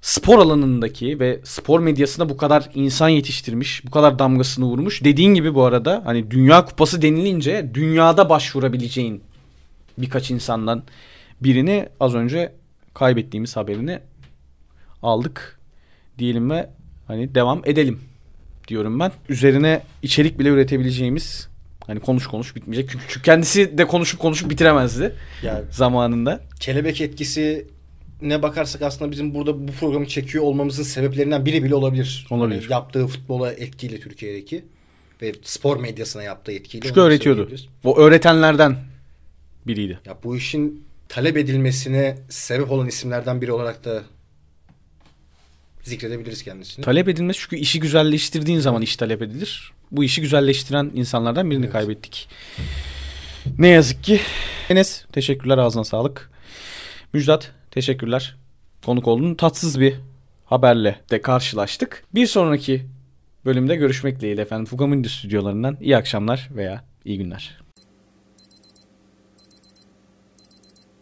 Spor alanındaki ve spor medyasına bu kadar insan yetiştirmiş, bu kadar damgasını vurmuş. Dediğin gibi bu arada hani Dünya Kupası denilince dünyada başvurabileceğin birkaç insandan birini az önce kaybettiğimiz haberini aldık diyelim ve hani devam edelim diyorum ben. Üzerine içerik bile üretebileceğimiz hani konuş konuş bitmeyecek. Çünkü, çünkü kendisi de konuşup konuşup bitiremezdi
Yani
zamanında.
kelebek etkisi ne bakarsak aslında bizim burada bu programı çekiyor olmamızın sebeplerinden biri bile olabilir.
Olabilir.
Yani yaptığı futbola etkiyle Türkiye'deki ve spor medyasına yaptığı etkiyle.
Çünkü öğretiyordu. O öğretenlerden biriydi.
Ya bu işin talep edilmesine sebep olan isimlerden biri olarak da zikredebiliriz kendisini.
Talep edilmesi çünkü işi güzelleştirdiğin zaman iş talep edilir. Bu işi güzelleştiren insanlardan birini
Evet.
kaybettik. Ne yazık ki. Enes teşekkürler ağzına sağlık. Müjdat teşekkürler. Konuk oldun. Tatsız bir haberle de karşılaştık. Bir sonraki bölümde görüşmek dileğiyle efendim. Fugamundi stüdyolarından iyi akşamlar veya iyi günler.